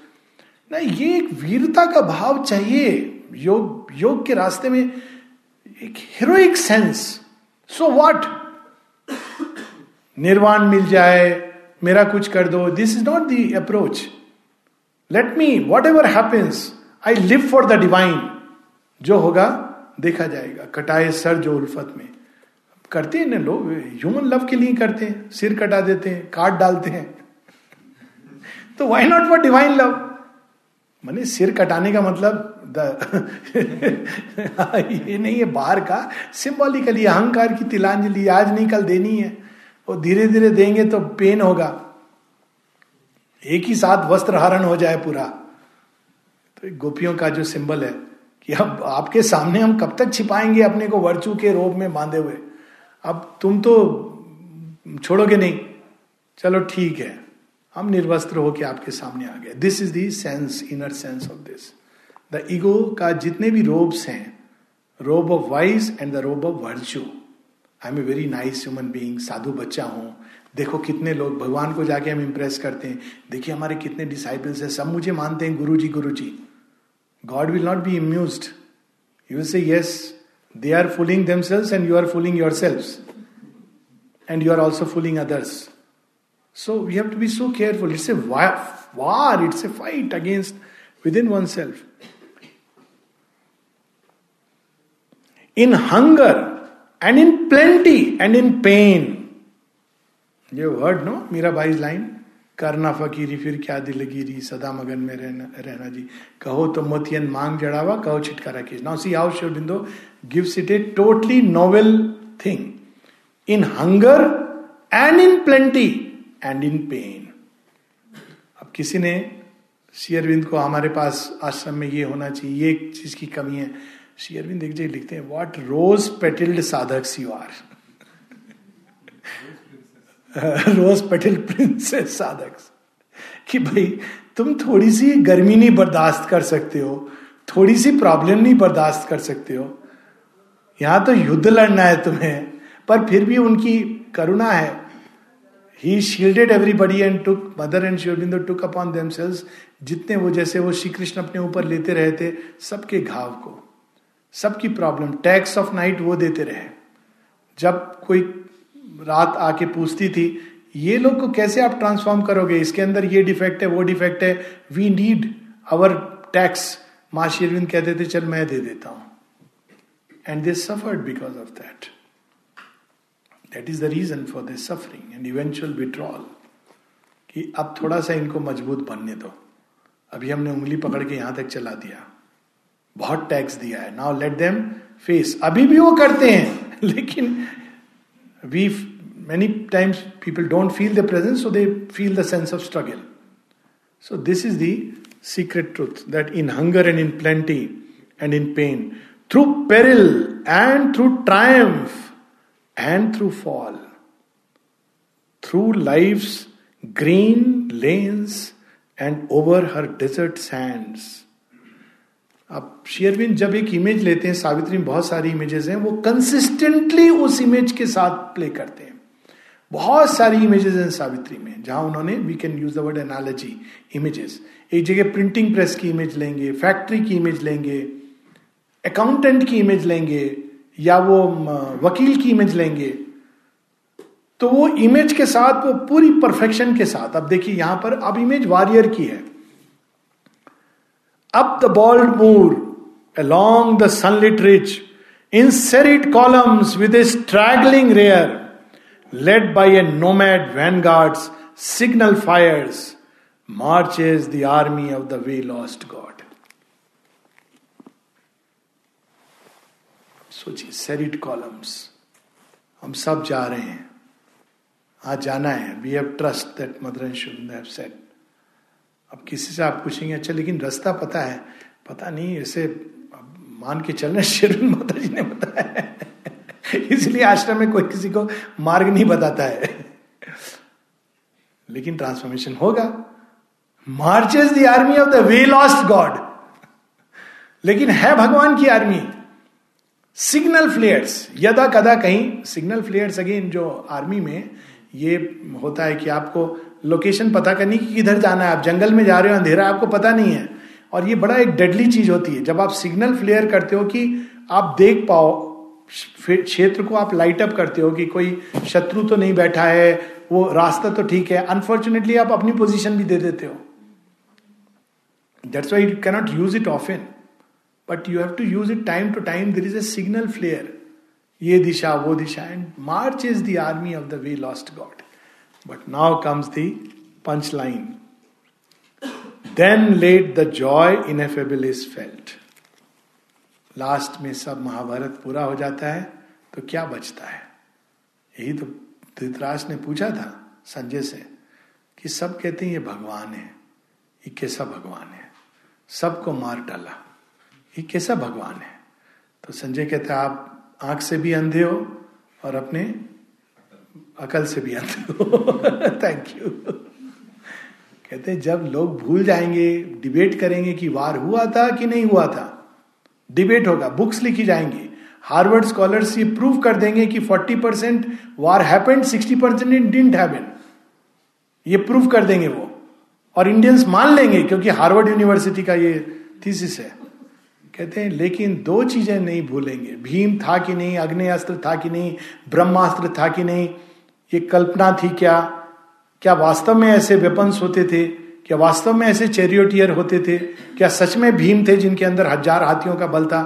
ना, ये एक वीरता का भाव चाहिए योग योग के रास्ते में। एक हीरोइक सेंस सो व्हाट निर्वाण मिल जाए, मेरा कुछ कर दो। This is not the approach let me whatever happens I live for the divine जो होगा, देखा जाएगा। कटाए सर जो उल्फत में। करते हैं ना लोग ह्यूमन लव के लिए करते हैं, सिर कटा देते हैं, काट डालते हैं। तो why not for divine love मैंने सिर कटाने का मतलब ये नहीं है बाहर का सिंबॉलिकली अहंकार की तिलांजलि आज नहीं, कल देनी है। और धीरे धीरे देंगे तो पेन होगा। एक ही साथ वस्त्र हरण हो जाए पूरा। तो गोपियों का जो सिंबल है कि अब आपके सामने हम कब तक छिपाएँगे अपने को वर्चू के रोब में बांधे हुए? अब तुम तो छोड़ोगे नहीं। चलो ठीक है। हम निर्वस्त्र होके आपके सामने आ गए। This is the sense inner sense of this the ego का जितने भी रोब्स हैं robe of wise and the robe of virtue I am a very nice human being साधु बच्चा हूँ। देखो कितने लोग भगवान को जाके हम इंप्रेस करते हैं। देखिए हमारे कितने डिसाइपल्स हैं, सब मुझे मानते हैं Guru ji Guru ji god will not be amuse you say yes They are fooling themselves and you are fooling yourselves. And you are also fooling others. So we have to be so careful. It's a war, it's a fight against within oneself. In hunger and in plenty and in pain. You have heard, no? Mirabai's line. करना फकीरी, फिर क्या दिलगिरी, सदा मगन में रहना रहना जी। कहो तो मोतियन मांग जड़ावा, कहो छिटकारा की now see how Aurobindo gives it a totally novel thing in hunger and in plenty and in pain अब किसी ने शेयरविंद को हमारे पास आश्रम में ये होना चाहिए, ये चीज़ की कमी है। शेयरविंद एक जगह लिखते हैं व्हाट रोज पेटिल्ड साधक you are rose petal princess साधक कि भाई, तुम थोड़ी सी गर्मी नहीं बर्दाश्त कर सकते हो, थोड़ी सी प्रॉब्लम नहीं बर्दाश्त कर सकते हो। यहाँ तो युद्ध लड़ना है तुम्हें, पर फिर भी उनकी करुणा है। He shielded everybody and took mother and Sri Aurobindo took upon them जितने वो जैसे वो श्री कृष्ण अपने ऊपर लेते रहे थे सबके घाव को, सबकी प्रॉब्लम टैक्स ऑफ़ नाइट वो देते रहे। जब कोई रात आके पूछती थी, ये लोग को कैसे आप ट्रांसफॉर्म करोगे? इसके अंदर ये डिफेक्ट है, वो डिफेक्ट है। वी नीड आवर टैक्स माँ शेरविंद कहते थे, चल मैं दे देता हूँ. And they suffered because of that that is the reason for this suffering and eventual withdrawal कि अब थोड़ा सा इनको मज़बूत बनने दो। अभी हमने उंगली पकड़ के यहाँ तक चला दिया। बहुत टैक्स दिया है। नाउ लेट देम फेस अभी भी वो करते हैं, लेकिन we many times people don't feel the presence so they feel the sense of struggle. So this is the secret truth that in hunger and in plenty and in pain through peril and through triumph and through fall through life's green lanes and over her desert sands अब शेयरविंद जब एक image लेते हैं, सावित्री में बहुत सारी images हैं, वो कंसिस्टेंटली उस इमेज के साथ प्ले करते हैं। बहुत सारी इमेजेस हैं सावित्री में, जहाँ उन्होंने we can use the word analogy images एक जगह प्रिंटिंग प्रेस की इमेज लेंगे फैक्ट्री की इमेज लेंगे अकाउंटेंट की इमेज लेंगे, या वो वकील की इमेज लेंगे। तो वो इमेज के साथ, वो पूरी परफेक्शन के साथ। अब देखिए, यहाँ पर, अब इमेज वॉरियर की है। up the bald moor, along the sunlit ridge, in serried columns with a straggling rear, led by a nomad vanguard's signal fires, marches the army of the way lost God. सोचिए serried columns हम सब जा रहे हैं आज जाना है we have trust that mother and should have said अब किसी से आप पूछेंगे अच्छा लेकिन रास्ता पता है? पता नहीं, ऐसे मान के चलना शेरविन माता जी ने बताया इसलिए आश्रम में कोई किसी को मार्ग नहीं बताता है। लेकिन ट्रांसफॉर्मेशन होगा। Marches the army of the way lost god लेकिन है भगवान की आर्मी सिग्नल फ्लेयर्स यदा कदा कहीं सिग्नल फ्लेयर्स अगेन जो आर्मी में ये होता है कि आपको लोकेशन पता करनी कि किधर जाना है। आप जंगल में जा रहे हो, अंधेरा आपको पता नहीं है। और ये बड़ा एक डेडली चीज़ होती है। जब आप सिग्नल फ्लेयर करते हो कि आप देख पाओ क्षेत्र को आप लाइट अप करते हो कि कोई शत्रु तो नहीं बैठा है, वो रास्ता तो ठीक है। अनफॉर्चुनेटली आप अपनी पोजीशन भी दे देते हो। That's why you cannot use it of in but you have to use it time to time there is a signal flare ये दिशा, वो दिशा and march is the army of the way lost god But now comes the punchline. Then late the joy ineffable is felt. Last में सब महाभारत पूरा हो जाता है तो क्या बचता है यही तो धृतराज ने पूछा था संजय से कि सब कहते हैं ये भगवान है, ये कैसा भगवान है सबको मार डाला, ये कैसा भगवान है तो संजय कहता आप आँख से भी अंधे हो और अपने अकल से भी अंधे हो। थैंक यू कहते हैं, जब लोग भूल जाएँगे डिबेट करेंगे कि वार हुआ था कि नहीं हुआ था डिबेट होगा बुक्स लिखी जाएँगी। हार्वर्ड स्कॉलर्स ये प्रूव कर देंगे कि 40 percent war happened 60 percent in didn't happen ये प्रूव कर देंगे वो। और इंडियंस मान लेंगे, क्योंकि हार्वर्ड यूनिवर्सिटी का ये थीसिस है। कहते हैं, लेकिन दो चीज़ें नहीं भूलेंगे। भीम था कि नहीं अग्नि अस्त्र था कि नहीं, ब्रह्मास्त्र था कि नहीं, ये कल्पना थी क्या? क्या वास्तव में ऐसे वेपन्स होते थे? क्या वास्तव में ऐसे चेरियोटियर होते थे? क्या सच में भीम थे जिनके अंदर हज़ार हाथियों का बल था?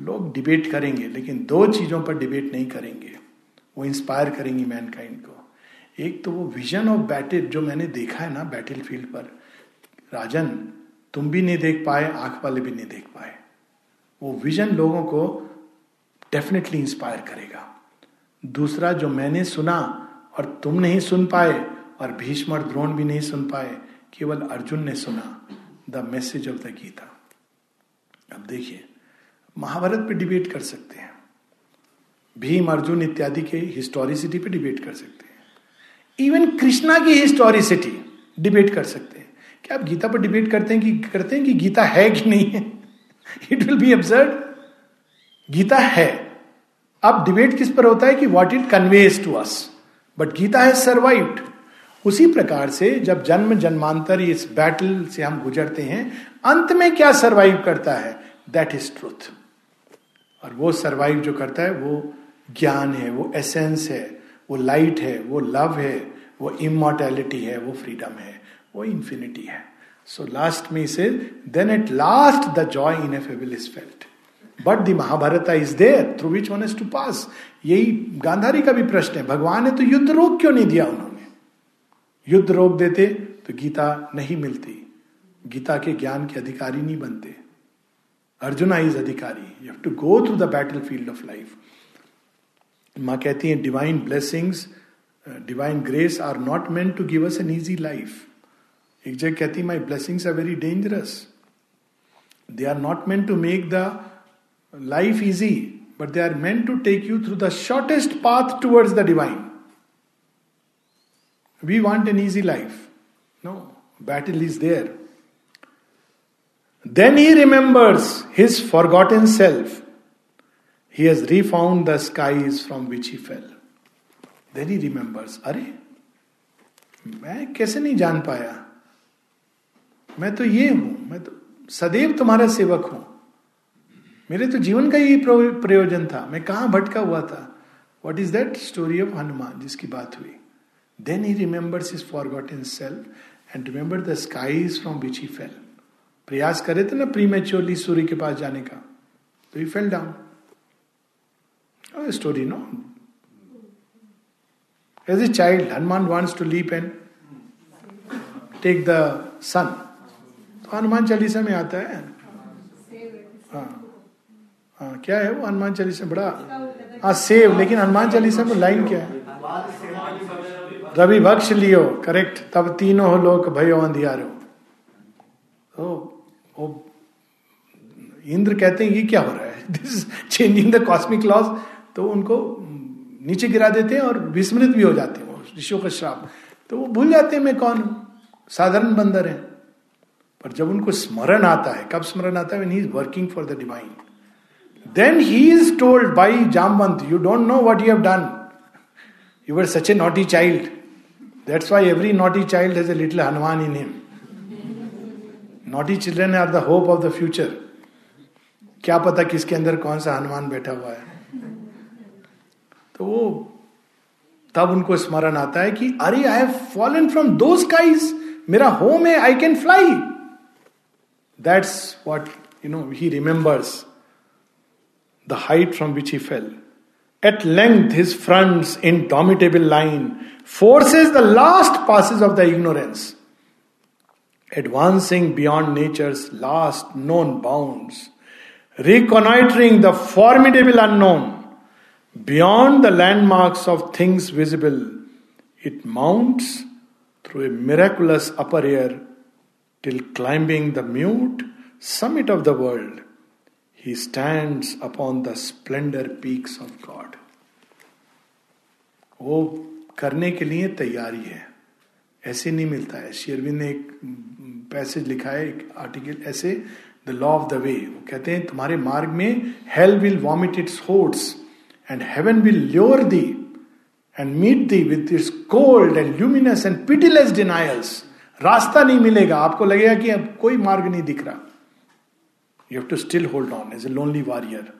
लोग डिबेट करेंगे, लेकिन दो चीज़ों पर डिबेट नहीं करेंगे। वो इंस्पायर करेंगी मैनकाइंड को। एक तो वो विजन ऑफ़ बैटल जो मैंने देखा है ना बैटल फ़ील्ड पर। राजन, तुम भी नहीं देख पाए, आँख वाले भी नहीं देख पाए। वो विजन लोगों को डेफिनेटली इंस्पायर करेगा। दूसरा, जो मैंने सुना और तुम नहीं सुन पाए और भीष्म और द्रोण भी नहीं सुन पाए, केवल अर्जुन ने सुना the message of the Gita अब देखिए, महाभारत पे डिबेट कर सकते हैं। भीम, अर्जुन इत्यादि के हिस्टोरिसिटी पे डिबेट कर सकते हैं। इवन कृष्णा की हिस्टोरिसिटी डिबेट कर सकते हैं। क्या आप गीता पर डिबेट करते हैं कि, करते हैं कि गीता है कि नहीं? है it will be observe Gita है। अब डिबेट किस पर होता है कि what it conveys to us but Gita है सर्वाइव्ड उसी प्रकार से जब जन्म जन्मांतर इस बैटल से हम गुजरते हैं, अंत में क्या सरवाइव करता है? दैट इज़ ट्रूथ और वो सरवाइव जो करता है, वो ज्ञान है, वो एसेंस है, वो लाइट है, वो लव है, वो इमोर्टैलिटी है, वो फ्रीडम है, वो इंफिनिटी है। लास्ट में इसे then at last the joy ineffable is felt but the Mahabharata is there through which one is to pass यही गांधारी का भी प्रश्न है, भगवान ने तो युद्ध रोक क्यों नहीं दिया उन्होंने? युद्ध रोक देते तो गीता नहीं मिलती। गीता के ज्ञान के अधिकारी नहीं बनते। अर्जुना इज़ अधिकारी। You have to go through the battlefield of life माँ कहती है divine blessings divine grace are not meant to give us an easy life एक जगह कहती my blessings are very dangerous they are not meant to make the life easy but they are meant to take you through the shortest path towards the divine we want an easy life no battle is there Then he remembers his forgotten self. He has refound the skies from which he fell. Then he remembers, अरे मैं कैसे नहीं जान पाया मैं तो ये हूँ, मैं तो सदैव तुम्हारा सेवक हूँ। मेरे तो जीवन का यही प्रयोजन था। मैं कहाँ भटका हुआ था? What is that story of Hanuman जिसकी बात हुई? Then he remembers his forgotten self and remember the skies from which he fell प्रयास करे थे ना प्रीमेच्योरली सूर्य के पास जाने का। तो he fell down story no as a child Hanuman wants to leap and take the sun Hanuman Chalisa में आता है। हाँ। हाँ क्या है वो? हनुमान चालीसा बड़ा हाँ सेव, लेकिन हनुमान चालीसा में लाइन क्या है? रवि भक्ष लियो करेक्ट तब तीनों हो लोग भयो अंधियारो। तो वो इंद्र कहते हैं, ये क्या हो रहा है? This changing the cosmic laws तो उनको नीचे गिरा देते हैं और विस्मृत भी हो जाते हैं ऋषियों का श्राप। तो वो भूल जाते हैं, मैं कौन? साधारण बंदर है। पर जब उनको स्मरण आता है, कब स्मरण आता है? He is working for the divine then he is told by Jamvant you don't know what you have done you were such a naughty child that's why every naughty child has a little Hanuman in him naughty children are the hope of the future क्या पता किसके अंदर कौन सा हनुमान बैठा हुआ है? तो वो तब उनको स्मरण आता है कि, अरे I have fallen from the skies मेरा होम है I can fly That's what, you know, he remembers the height from which he fell. At length, his front's indomitable line forces the last passes of the ignorance, advancing beyond nature's last known bounds, reconnoitering the formidable unknown, beyond the landmarks of things visible, it mounts through a miraculous upper air till climbing the mute summit of the world, he stands upon the splendor peaks of God. वो करने के लिए तैयारी है। ऐसे नहीं मिलता है। शेरविन ने एक पैसेज लिखा है एक आर्टिकल ऐसे the law of the way वो कहते हैं तुम्हारे मार्ग में hell will vomit its hordes and heaven will lure thee and meet thee with its cold and luminous and pitiless denials रास्ता नहीं मिलेगा। आपको लगेगा कि अब कोई मार्ग नहीं दिख रहा। You have to still hold on as a lonely warrior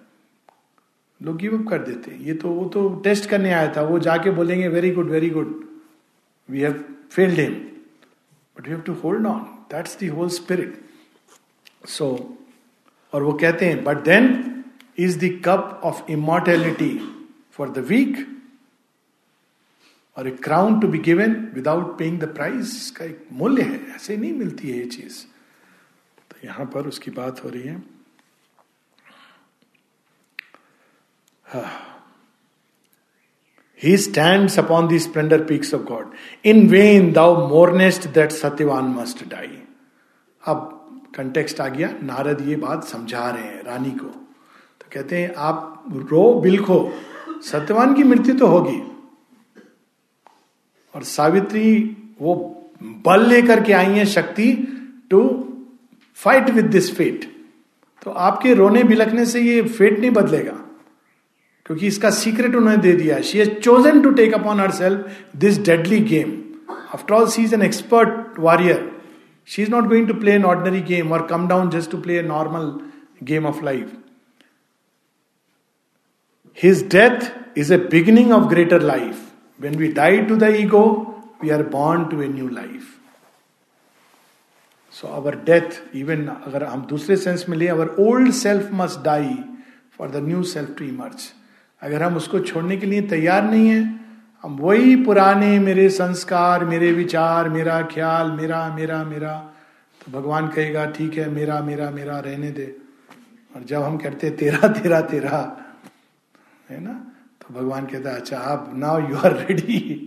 लोग गिव अप कर देते ये तो वो तो टेस्ट करने आया था। वो जाके बोलेंगे very good very good we have failed him but you have to hold on that's the whole spirit so और वो कहते हैं but then is the cup of immortality for the weak और a crown to be given without paying the price का एक मूल्य है, ऐसे नहीं मिलती है ये चीज़। तो यहाँ पर उसकी बात हो रही है। He stands upon the splendor peaks of God. In vain thou mournest that Satyavan must die. अब कंटेक्स्ट आ गया, नारद ये बात समझा रहे हैं, रानी को। तो कहते हैं, आप रो बिलखो सत्यवान की मृत्यु तो होगी। और सावित्री वो बल लेकर के आई है शक्ति to fight with this fate तो आपके रोने बिलखने से ये फेट नहीं बदलेगा, क्योंकि इसका सीक्रेट उन्होंने दे दिया she has chosen to take upon herself this deadly game after all she is an expert warrior she is not going to play an ordinary game और come down just to play a normal game of life his death is a beginning of greater life when we die to the ego we are born to a new life so our death even अगर हम दूसरे sense में ले our old self must die for the new self to emerge अगर हम उसको छोड़ने के लिए तैयार नहीं है, हम वही पुराने मेरे संस्कार, मेरे विचार, मेरा ख्याल, मेरा मेरा मेरा तो भगवान कहेगा, ठीक है, मेरा मेरा मेरा, रहने दे। और जब हम कहते तेरा तेरा तेरा, है ना? भगवान कहता है अच्छा आप नाउ यू आर रेडी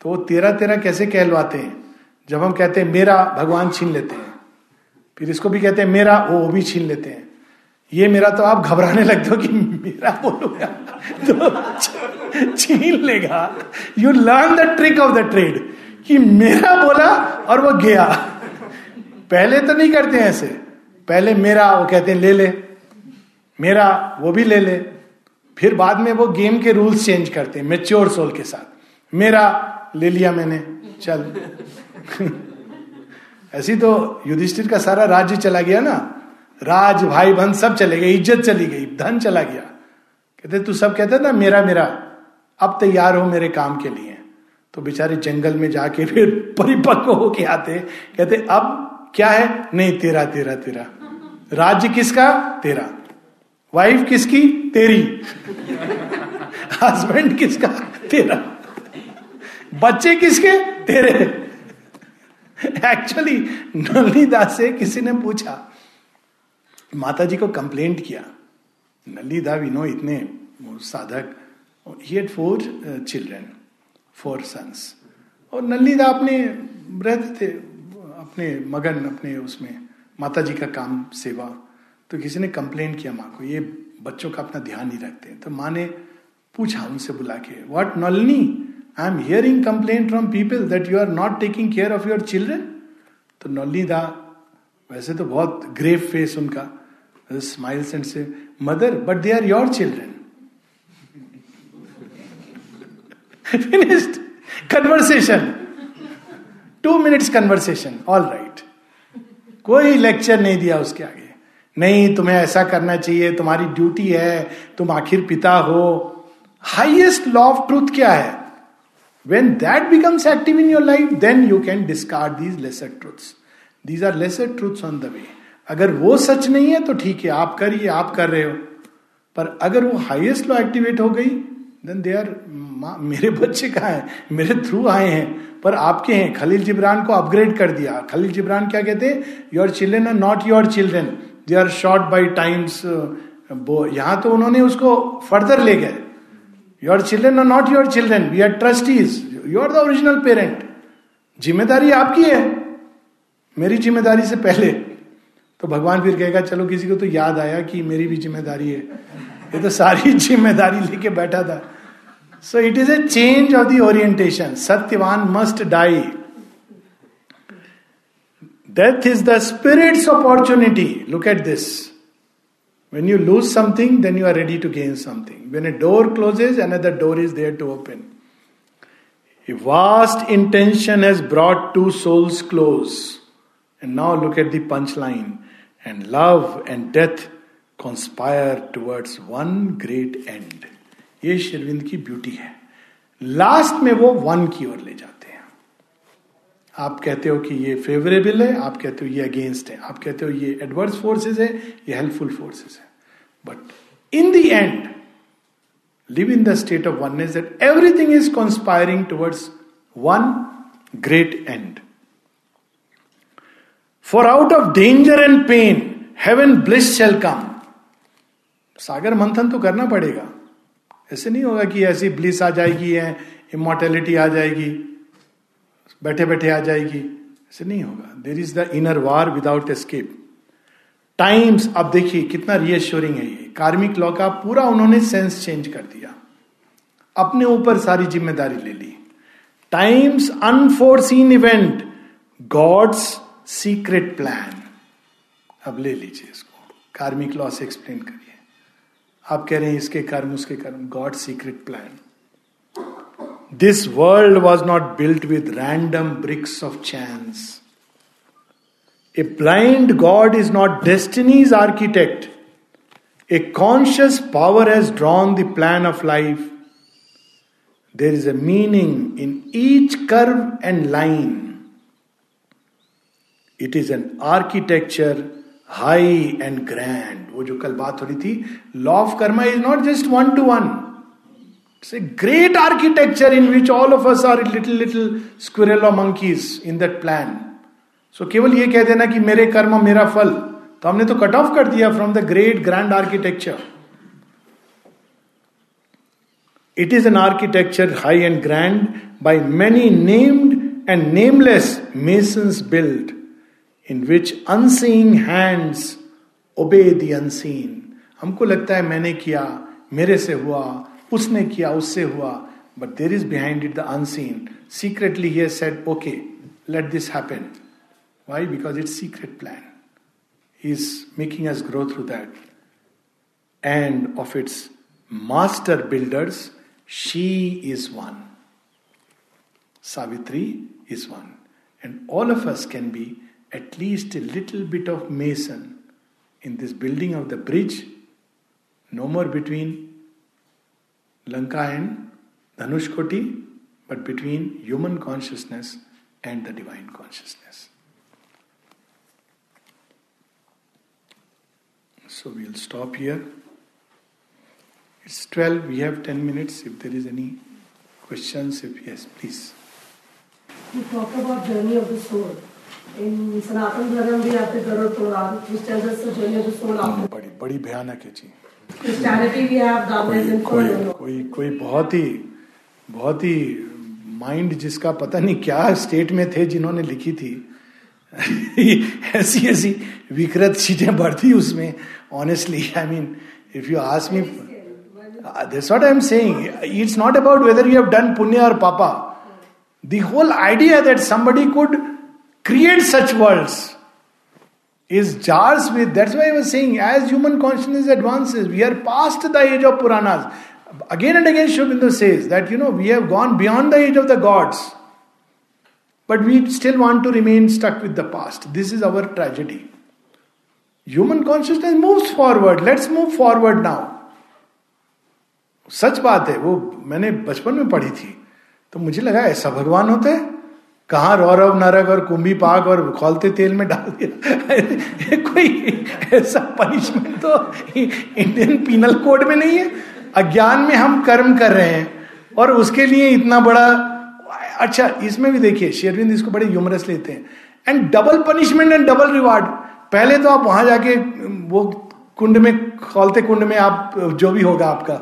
तो वो तेरा तेरा कैसे कहलवाते हैं? जब हम कहते हैं, मेरा भगवान छीन लेते हैं। फिर इसको भी कहते हैं, मेरा, वो भी छीन लेते हैं। ये मेरा तो आप घबराने लगते हो कि मेरा बोलूँगा तो छीन लेगा। You learn the trick of the trade कि मेरा बोला और वो गया। पहले तो नहीं करते ऐसे। पहले मेरा, वो कहते हैं, ले ले। मेरा, वो भी ले ले। फिर बाद में वो गेम के रूल्स चेंज करते हैं मेच्योर सोल के साथ। मेरा ले लिया मैंने, चल। ऐसी तो युधिष्ठिर का सारा राज्य चला गया ना। राज, भाई बहन सब चले गए, इज़्ज़त चली गई, धन चला गया। कहते, तू सब कहते ना, मेरा मेरा, अब तैयार हो मेरे काम के लिए। तो बेचारे जंगल में जाके फिर परिपक्व होके आते कहते, अब क्या है? नहीं, तेरा तेरा तेरा। राज्य किसका? तेरा। वाइफ किसकी? तेरी। हस्बैंड किसका? तेरा। बच्चे किसके? तेरे। एक्चुअली नलिदास से किसी ने पूछा। माता जी को कंप्लेंट किया। नलिदा विनो इतने साधक। He four children four sons और नलिदा अपने रहते थे, अपने मगन, अपने उसमें। माता जी का काम, सेवा। तो किसी ने कंप्लेन किया माँ को, ये बच्चों का अपना ध्यान नहीं रखते तो माँ ने पूछा उनसे बुला के what Nolini? I am hearing complain from people that you are not taking care of your children तो नॉली दा, वैसे तो बहुत ग्रेव फेस उनका smiles and says mother but they are your children finished conversation two minutes conversation all right कोई lecture नहीं दिया उसके आगे। नहीं, तुम्हें ऐसा करना चाहिए, तुम्हारी ड्यूटी है, तुम आखिर पिता हो। हाइएस्ट लॉ ऑफ़ ट्रूथ क्या है? When that becomes active in your life then you can discard these lesser truths these are lesser truths on the way अगर वो सच नहीं है तो ठीक है, आप करिए, आप कर रहे हो। पर अगर वो हाइएस्ट लॉ एक्टिवेट हो गई देन दे आर मेरे बच्चे कहा है? मेरे थ्रू आए हैं। पर आपके हैं। खलील जिब्रान को अपग्रेड कर दिया। खलील जिब्रान क्या कहते हैं? Your children are not your children they are short by times यहाँ तो उन्होंने उसको फर्दर ले गए। Your children are not your children, we are trustees, you are the original parent. ज़िम्मेदारी आपकी है, मेरी ज़िम्मेदारी से पहले। तो भगवान फिर कहेगा, चलो किसी को तो याद आया कि मेरी भी ज़िम्मेदारी है। ये तो सारी ज़िम्मेदारी लेके बैठा था। So it is a change of the orientation Satyavan must die death is the spirit's opportunity look at this when you lose something then you are ready to gain something when a door closes another door is there to open A vast intention has brought two souls close. And now look at the punchline. And love and death conspire towards one great end. ये शिरविंद की beauty है last में वो वन की ओर ले जाते हैं आप कहते हो कि ये फेवरेबल है, आप कहते हो ये अगेंस्ट है, आप कहते हो ये एडवर्स फोर्सेस है, ये हेल्पफुल फोर्सेस है. But in the end live in the state of oneness that everything is conspiring towards one great end for out of danger and pain heaven bliss shall come सागर मंथन तो करना पड़ेगा। ऐसे नहीं होगा कि ऐसी ब्लिस आ जाएगी है इमोर्टेलिटी आ जाएगी। बैठे बैठे आ जाएगी। ऐसे नहीं होगा। There is the inner war without escape times अब देखिए, कितना रियश्योरिंग है ये। कार्मिक लॉ का पूरा उन्होंने सेंस चेंज कर दिया। अपने ऊपर सारी ज़िम्मेदारी ले ली। Times unforeseen event God's secret plan अब ले लीजिए इसको। कार्मिक लॉ से एक्सप्लेन करिए। आप कह रहे हैं इसके कर्म, उसके कर्म God secret plan This world was not built with random bricks of chance A blind God is not destiny's architect. A conscious power has drawn the plan of life. There is a meaning in each curve and line. It is an architecture high and grand. वो जो कल बात हो रही थी law of karma is not just one to one a great architecture in which all of us are little little squirrel और monkeys in that plan so so, केवल ये कह देना कि मेरे कर्म मेरा फल तो हमने तो कट ऑफ़ कर दिया from the great grand architecture it is an architecture high and grand by many named and nameless masons build in which unseeing hands obey the unseen हमको लगता है मैंने किया मेरे से हुआ उसने किया उससे हुआ। But there is behind it the unseen secretly he said okay let this happen why because its secret plan is making us grow through that and of its master builders she is one Savitri is one and all of us can be at least a little bit of mason in this building of the bridge, no more between Lanka and Dhanushkoti, but between human consciousness and the divine consciousness. So we'll stop here. It's 12, we have 10 minutes. If there is any questions, if yes, please. You talk about journey of the soul. in Sanatan Dharma भी आपके Garuda Purana which tells us the journey of the soul after बड़ी बड़ी भयानक है जी कोई कोई कोई बहुत ही बहुत ही माइंड जिसका पता नहीं क्या स्टेट में थे जिन्होंने लिखी थी। ऐसी ऐसी विकृत चीज़ें बढ़ती उसमें honestly I mean if you ask me this what I am saying it's not about whether you have done पुण्य और पापा the whole idea that somebody could create such worlds is jars with. That's why I was saying, as human consciousness advances, we are past the age of Puranas. Again and again, Sri Aurobindo says that, you know, we have gone beyond the age of the gods. But we still want to remain stuck with the past. This is our tragedy. Human consciousness moves forward. Let's move forward now. सच बात है वो मैंने बचपन में पढ़ी थी तो मुझे लगा ऐसा भगवान होते हैं कहा रौरव, नरक और कुंभी पाक और खोलते तेल में डाल दिया? कोई ऐसा पनिशमेंट तो इंडियन पीनल कोड में नहीं है। अज्ञान में हम कर्म कर रहे हैं और उसके लिए इतना बड़ा अच्छा इसमें भी देखिए शेरविंद इसको बड़े ह्यूमरस लेते हैं। And double punishment and double reward पहले तो आप वहाँ जाके, वो कुंड में, खोलते कुंड में आप, जो भी होगा आपका।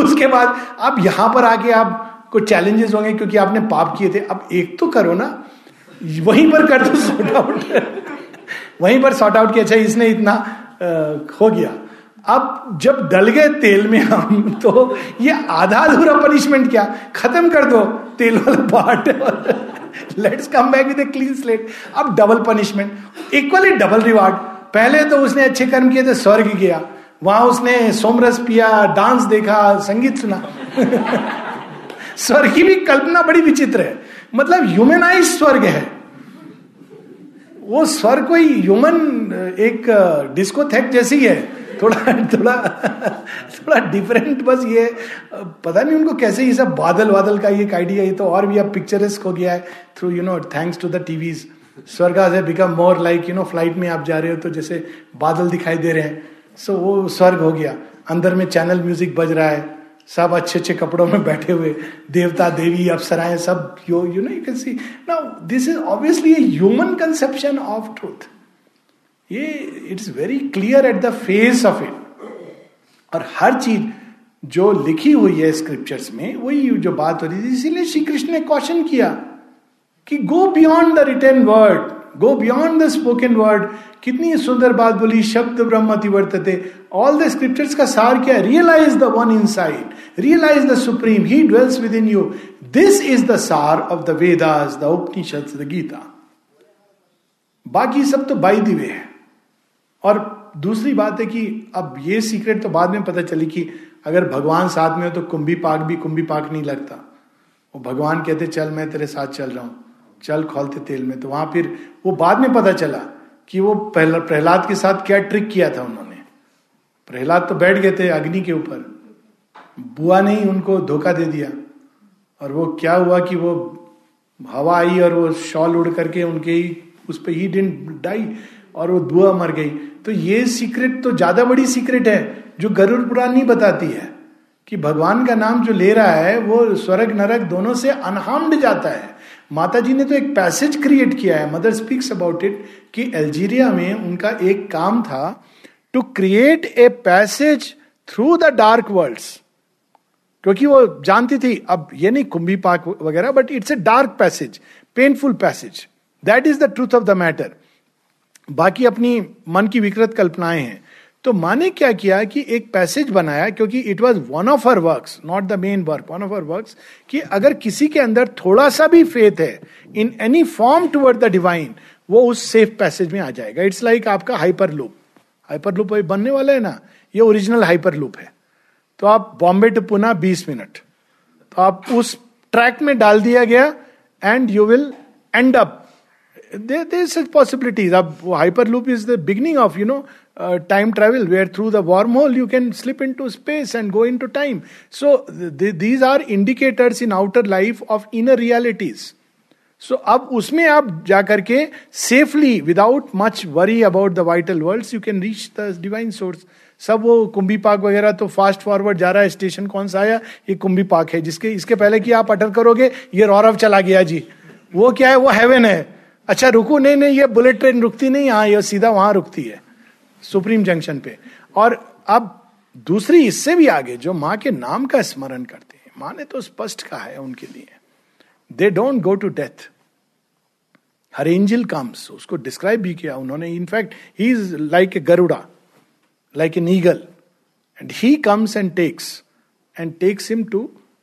उसके बाद आप यहाँ पर आके आप कुछ चैलेंजेस होंगे क्योंकि आपने पाप किए थे। अब एक तो करो ना। वहीं पर कर दो सॉर्ट आउट वहीं पर सॉर्ट आउट किया अच्छा इसने इतना आ, हो गया। अब जब डल गए तेल में हम तो ये आधा अधूरा पनिशमेंट क्या? खत्म कर दो तेल वाला part let's come back with clean slate अब double punishment equally double reward पहले तो उसने अच्छे कर्म किए थे स्वर्ग गया। वहाँ उसने सोमरस पिया डांस देखा संगीत सुना। स्वर्ग की भी कल्पना बड़ी विचित्र है। मतलब ह्यूमनाइज स्वर्ग है। वो स्वर्ग कोई ह्यूमन एक डिस्कोथेक जैसी है। थोड़ा थोड़ा थोड़ा डिफरेंट बस ये पता नहीं उनको कैसे ये सब बादल वादल का ये आइडिया ये तो और भी अब पिक्चरिस्क हो गया है through you know thanks to the TVs स्वर्ग has become more like you know flight में आप जा रहे हो तो जैसे बादल दिखाई दे रहे हैं। सो so, वो स्वर्ग हो गया। अंदर में चैनल म्यूज़िक बज रहा है। सब अच्छे अच्छे कपड़ों में बैठे हुए, देवता, देवी, अप्सराएँ, सब you you know you can see now this is obviously human conception of truth ये it is very clear at the face of it और हर चीज़ जो लिखी हुई है स्क्रिप्चर्स में, वही जो बात हो रही थी, इसीलिए श्री कृष्ण ने क्वेश्चन किया कि go beyond the written word go beyond the spoken word कितनी सुंदर बात बोली, शब्द ब्रह्म अतिवर्तते ऑल द स्क्रिप्चर्स का सार क्या realise the one inside realise the supreme he dwells within you this is the सार of the Vedas the Upanishad the Gita बाकी सब तो बाई दिवे है। और दूसरी बात है कि अब ये सीक्रेट तो बाद में पता चली कि अगर भगवान साथ में हो तो कुंभी पाक भी कुंभी पाक नहीं लगता। वो भगवान कहते, चल, मैं तेरे साथ चल रहा हूँ। चल खोलते तेल में तो वहाँ फिर वो बाद में पता चला कि वो प्रहलाद के साथ क्या ट्रिक किया था उन्होंने। प्रहलाद तो बैठ गए थे अग्नि के ऊपर। बुआ ने ही उनको धोखा दे दिया। और वो क्या हुआ कि वो हवा आई और वो शॉल उड़ करके उनके ही, उस पर ही डिंट डाई और वो बुआ मर गई। तो ये सीक्रेट तो ज़्यादा बड़ी सीक्रेट है, जो गरुड़ पुराण नहीं बताती है कि भगवान का नाम जो ले रहा है, वो स्वर्ग नरक दोनों से अनहार्म्ड जाता है। माता जी ने तो एक पैसेज क्रिएट किया है। मदर स्पीक्स अबाउट इट कि अल्जीरिया में उनका एक काम था to create a passage through the dark world क्योंकि वो जानती थी, अब ये नहीं कुंभी पाक वगैरह but it's a dark passage painful passage that is the truth of the matter बाकी अपनी मन की विकृत कल्पनाएँ हैं। तो माने क्या किया कि एक पैसेज बनाया क्योंकि it was one of her work not the main work one of her work कि अगर किसी के अंदर थोड़ा सा भी फेथ है in any form toward the divine वो उस सेफ़ पैसेज में आ जाएगा। इट्स लाइक like आपका हाइपर लूप हाइपर लूप बनने वाला है ना? ये ओरिजिनल हाइपर लूप है। तो आप बॉम्बे टू पुना बीस मिनट तो आप उस ट्रैक में डाल दिया गया and you will end up such possibilities अब hyperloop is the beginning of you know time travel where through the wormhole you can slip into space and go into time so these are indicators in outer life of inner realities so अब उसमें आप जाकर के safely without much worry about the vital world you can reach the divine source सब वो कुंभी पाक वगैरह तो फास्ट फॉरवर्ड जा रहा है स्टेशन कौन सा आया? ये कुंभी पाक है, जिसके, इसके पहले कि आप अटर करोगे, ये रौरव चला गया जी। वो क्या है? वो हेवन है। अच्छा रुको, नहीं नहीं, ये बुलेट ट्रेन रुकती नहीं हाँ ये सीधा वहाँ रुकती है, सुप्रीम जंक्शन पे। और अब दूसरी इससे भी आगे, जो माँ के नाम का स्मरण करते हैं, माँ ने तो स्पष्ट कहा है उनके लिए they don't go to death her angel comes उसको डिस्क्राइब भी किया उन्होंने। In fact he is like a Garuda like an eagle. And he comes and takes and takes him to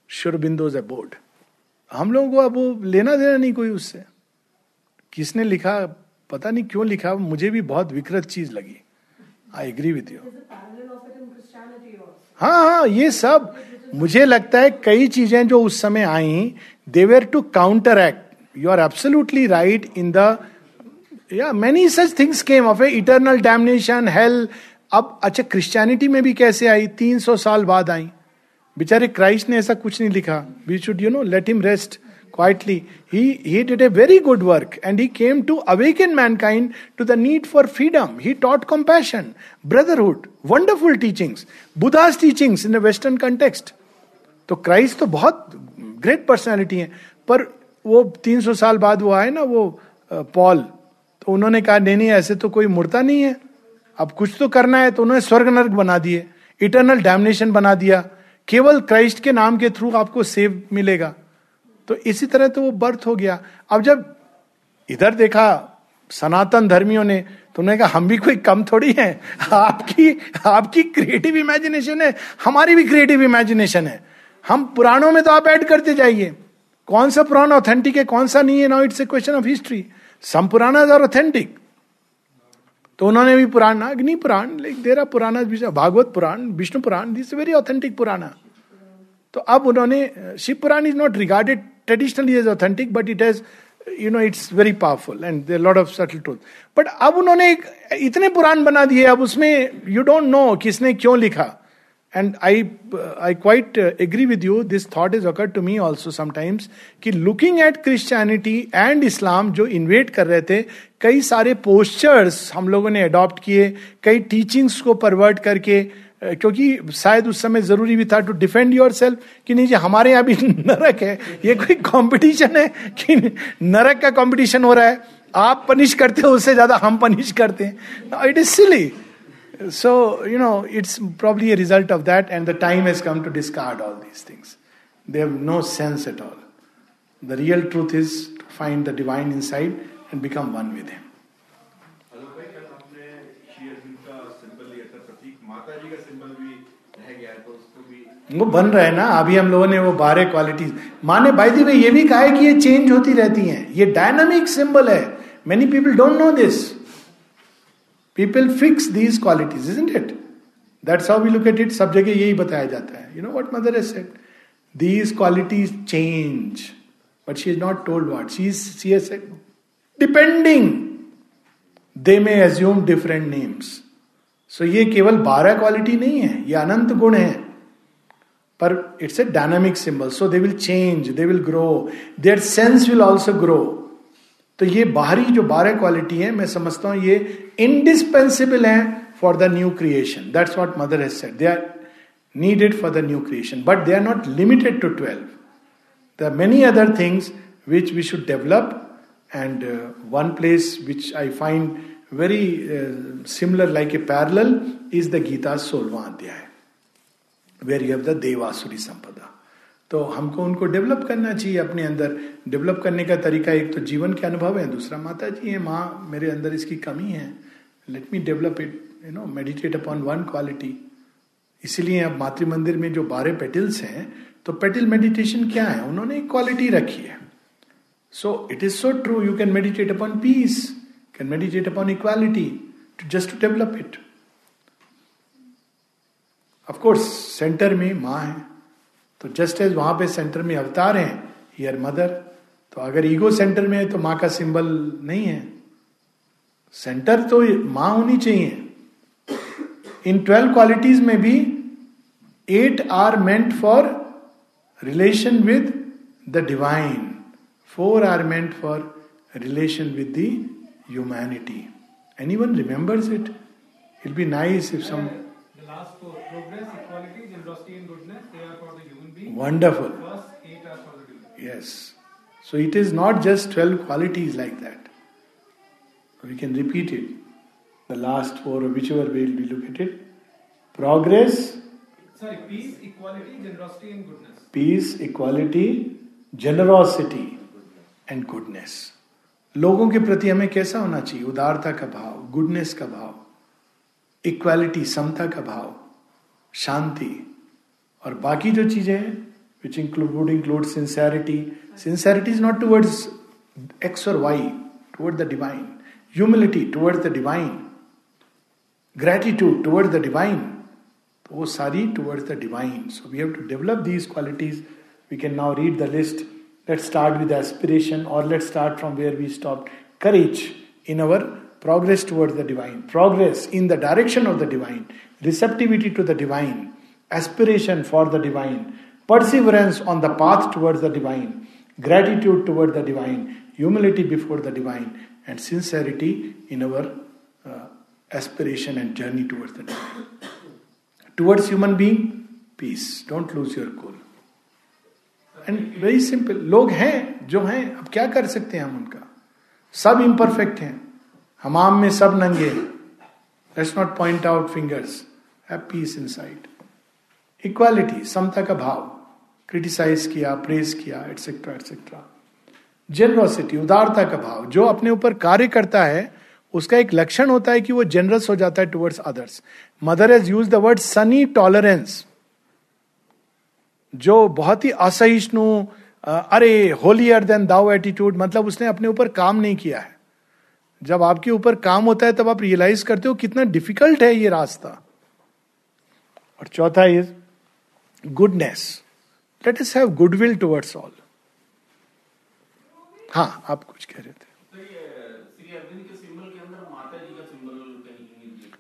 शुरबिंदोज abode हम लोगों को अब लेना देना नहीं कोई उससे। किसने लिखा, पता नहीं क्यों लिखा, मुझे भी बहुत विकृत चीज़ लगी। आई एग्री विथ यू हाँ हाँ ये सब मुझे लगता है कई चीज़ें जो उस समय I endeavour to counteract you are absolutely right in the या many such things came of a eternal damnation health अब अच्छा क्रिश्चियनिटी में भी कैसे आई? तीन सौ साल बाद आई। बेचारे क्राइस्ट ने ऐसा कुछ नहीं लिखा। We should you know let him rest quietly he he did a very good work and he came to awaken mankind to the need for freedom he taught compassion brotherhood wonderful teachings Buddha's teachings in western context तो Christ तो बहुत great personality है। पर वो तीन सौ साल बाद वो आए ना, वो पॉल तो उन्होंने कहा, नहीं नहीं, ऐसे तो कोई मुड़ता नहीं है। अब कुछ तो करना है। तो उन्होंने स्वर्ग नर्क बना दिए इटर्नल डैमनेशन बना दिया। केवल क्राइस्ट के नाम के थ्रू आपको सेव मिलेगा। तो इसी तरह तो वो बर्थ हो गया। अब जब इधर देखा सनातन धर्मियों ने तो उन्होंने कहा, हम भी कोई कम थोड़ी है। आपकी आपकी क्रिएटिव इमेजिनेशन है, हमारी भी क्रिएटिव इमेजिनेशन है। हम पुराणों में तो आप ऐड करते जाइए। कौन सा पुराना ऑथेंटिक है, कौन सा नहीं है now it's a question of history some Purana are authentic तो उन्होंने भी पुराण, अग्नि Purana like there are Puranas Bhagavata Purana, Vishnu Purana this very authentic Purana तो अब उन्होंने, Shiva Purana is not regarded traditionally as authentic but it has you know it's very powerful and lot of subtle truth but अब उन्होंने इतने पुराण बना दिए, अब उसमें यू डोंट नो किसने क्यों लिखा। And I I quite agree with you this thought is occur to me also sometimes कि looking at Christianity and Islam जो इन्वेट कर रहे थे, कई सारे पोस्चर्स हम लोगों ने अडॉप्ट किए, कई टीचिंग्स को परवर्ट करके क्योंकि शायद उस समय ज़रूरी भी था टू डिफेंड योर सेल्फ कि नहीं जी, हमारे यहाँ भी नरक है। ये कोई कंपटीशन है कि नरक का कंपटीशन हो रहा है। आप पनिश करते हो, उससे ज़्यादा हम पनिश करते हैं। It is silly so you know it's probably a result of that and the time has come to discard all these things they have no sense at all the real truth is to find the divine inside and become one with him वो बन रहा है ना, अभी हम लोगों ने वो बारह क्वालिटीज माने बाई दी ये भी कहा है कि ये चेंज होती रहती हैं। ये डायनामिक सिंबल है। Many people don't know this people fix these qualities is it that's how we look at it सब जगह यही बताया जाता है। You know what mother has set these qualities change but she is not told what she is see as depending they may assume different names so ये केवल बारह quality नहीं है, ये अनंत गुण है। पर it's a dynamic symbol so they will change they will grow their sense will also grow तो ये बाहरी जो बारह क्वालिटी है, मैं समझता हूँ ये इंडिस्पेंसिबल है for the new creation that's what mother has set they are needed for the new creation but they are not limited to twelve the many other things which we should develop and one place which I find very similar like a parallel is the Gita सोलवा अध्याय where you have the Devasuri Sampada. तो हमको उनको develop करना चाहिए अपने अंदर। Develop करने का तरीका एक तो जीवन के अनुभव है, दूसरा माता जी है, माँ मेरे अंदर इसकी कमी है। Let me develop it you know meditate upon one quality इसीलिए अब मातृ मंदिर में जो बारह पेटिल्स हैं तो पेटिल मेडिटेशन क्या है? उन्होंने एक क्वालिटी रखी है। So it is so true you can meditate upon peace can meditate upon equality to just to develop it of course centre में माँ है। तो जस्ट एज वहाँ पे सेंटर में अवतार हैं हियर मदर तो अगर ईगो सेंटर में है तो माँ का सिंबल नहीं है। सेंटर तो माँ होनी चाहिए। इन ट्वेल्व क्वालिटीज में भी eight are meant for relation with the divine four are meant for relation with the humanity any one remembers it it be nice if some Wonderful. Yes. So it is not just 12 qualities like that. We can repeat it the last four, or whichever way we look at it. Progress. Sorry, peace, equality, generosity, and goodness. Peace, equality, generosity, and goodness. लोगों के प्रति हमें कैसा होना चाहिए उदारता का भाव गुडनेस का भाव इक्वालिटी समता का भाव शांति और बाकी जो चीज़ें हैं which include include sincerity sincerity is not towards X और Y toward the divine humility toward the divine gratitude toward the divine तो वो सारी towards the divine so we have to develop these qualities we can now read the list let start with aspiration और let start from where we stop courage in our progress towards the divine progress in the direction of the divine receptivity to the divine aspiration for the divine, perseverance on the path towards the divine, gratitude toward the divine, humility before the divine, and sincerity in our uh, aspiration and journey towards the divine. towards human being, peace. Don't lose your cool. And very simple लोग हैं जो हैं अब क्या कर सकते हैं हम उनका सब इम्परफेक्ट हैं हमाम में सब नंगे let's not point out fingers have peace inside equality, समता का भाव, क्रिटिसाइज किया प्रेस किया एटसेट्रा एटसेट्रा जेनरोसिटी उदारता का भाव, जो अपने ऊपर कार्य करता है, उसका एक लक्षण होता है कि वो जेनरस हो जाता है towards others mother has use the word sunny tolerance जो बहुत ही असहिष्णु अरे होलियर देन दाउ एटीट्यूड मतलब उसने अपने ऊपर काम नहीं किया है। जब आपके ऊपर काम होता है, तब आप रियलाइज़ करते हो कितना डिफ़िकल्ट है ये रास्ता। और चौथा is goodness let us have goodwill towards all हाँ आप कुछ कह रहे थे।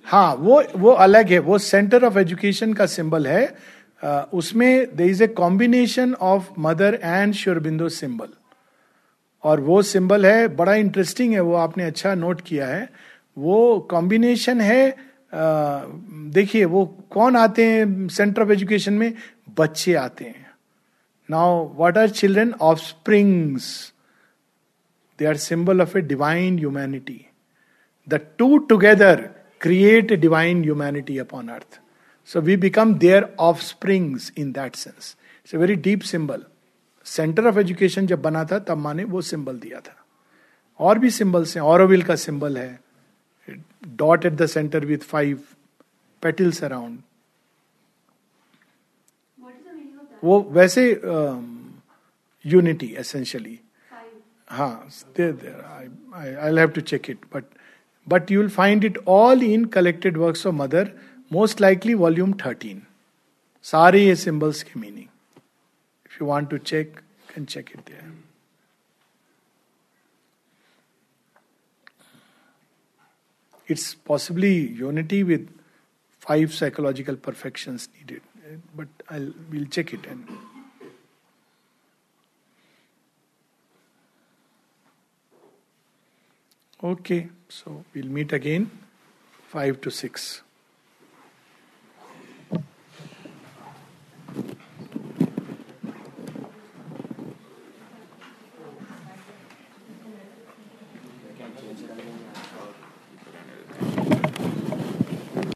हाँ। वो वो अलग है। वो सेंटर ऑफ़ एजुकेशन का सिंबल है। uh, उसमें दे is a combination of mother and Sri Aurobindo symbol और वो सिंबल है बड़ा इंटरेस्टिंग है वो आपने अच्छा नोट किया है। वो कॉम्बिनेशन है देखिए, वो कौन आते हैं सेंटर ऑफ़ एजुकेशन में? बच्चे आते हैं। Now what are children of springs they are symbol of a divine humanity the two together create a divine humanity upon earth. So, we become their offsprings in that sense. It's a very deep symbol. Centre of education जब बना था, तब माने वो symbol दिया था। और भी सिंबल्स हैं। ऑरोविल का सिंबल है। Dot at the centre with five petals around वो वैसे यूनिटी एसेंशियली हाँ I have to check it but but you will find it all in collected works of mother most likely volume 13 सारे ये symbols के meaning if you want to check can check it there it's possibly unity with five psychological perfections needed but i'll we'll check it and okay So we'll meet again 5 to 6.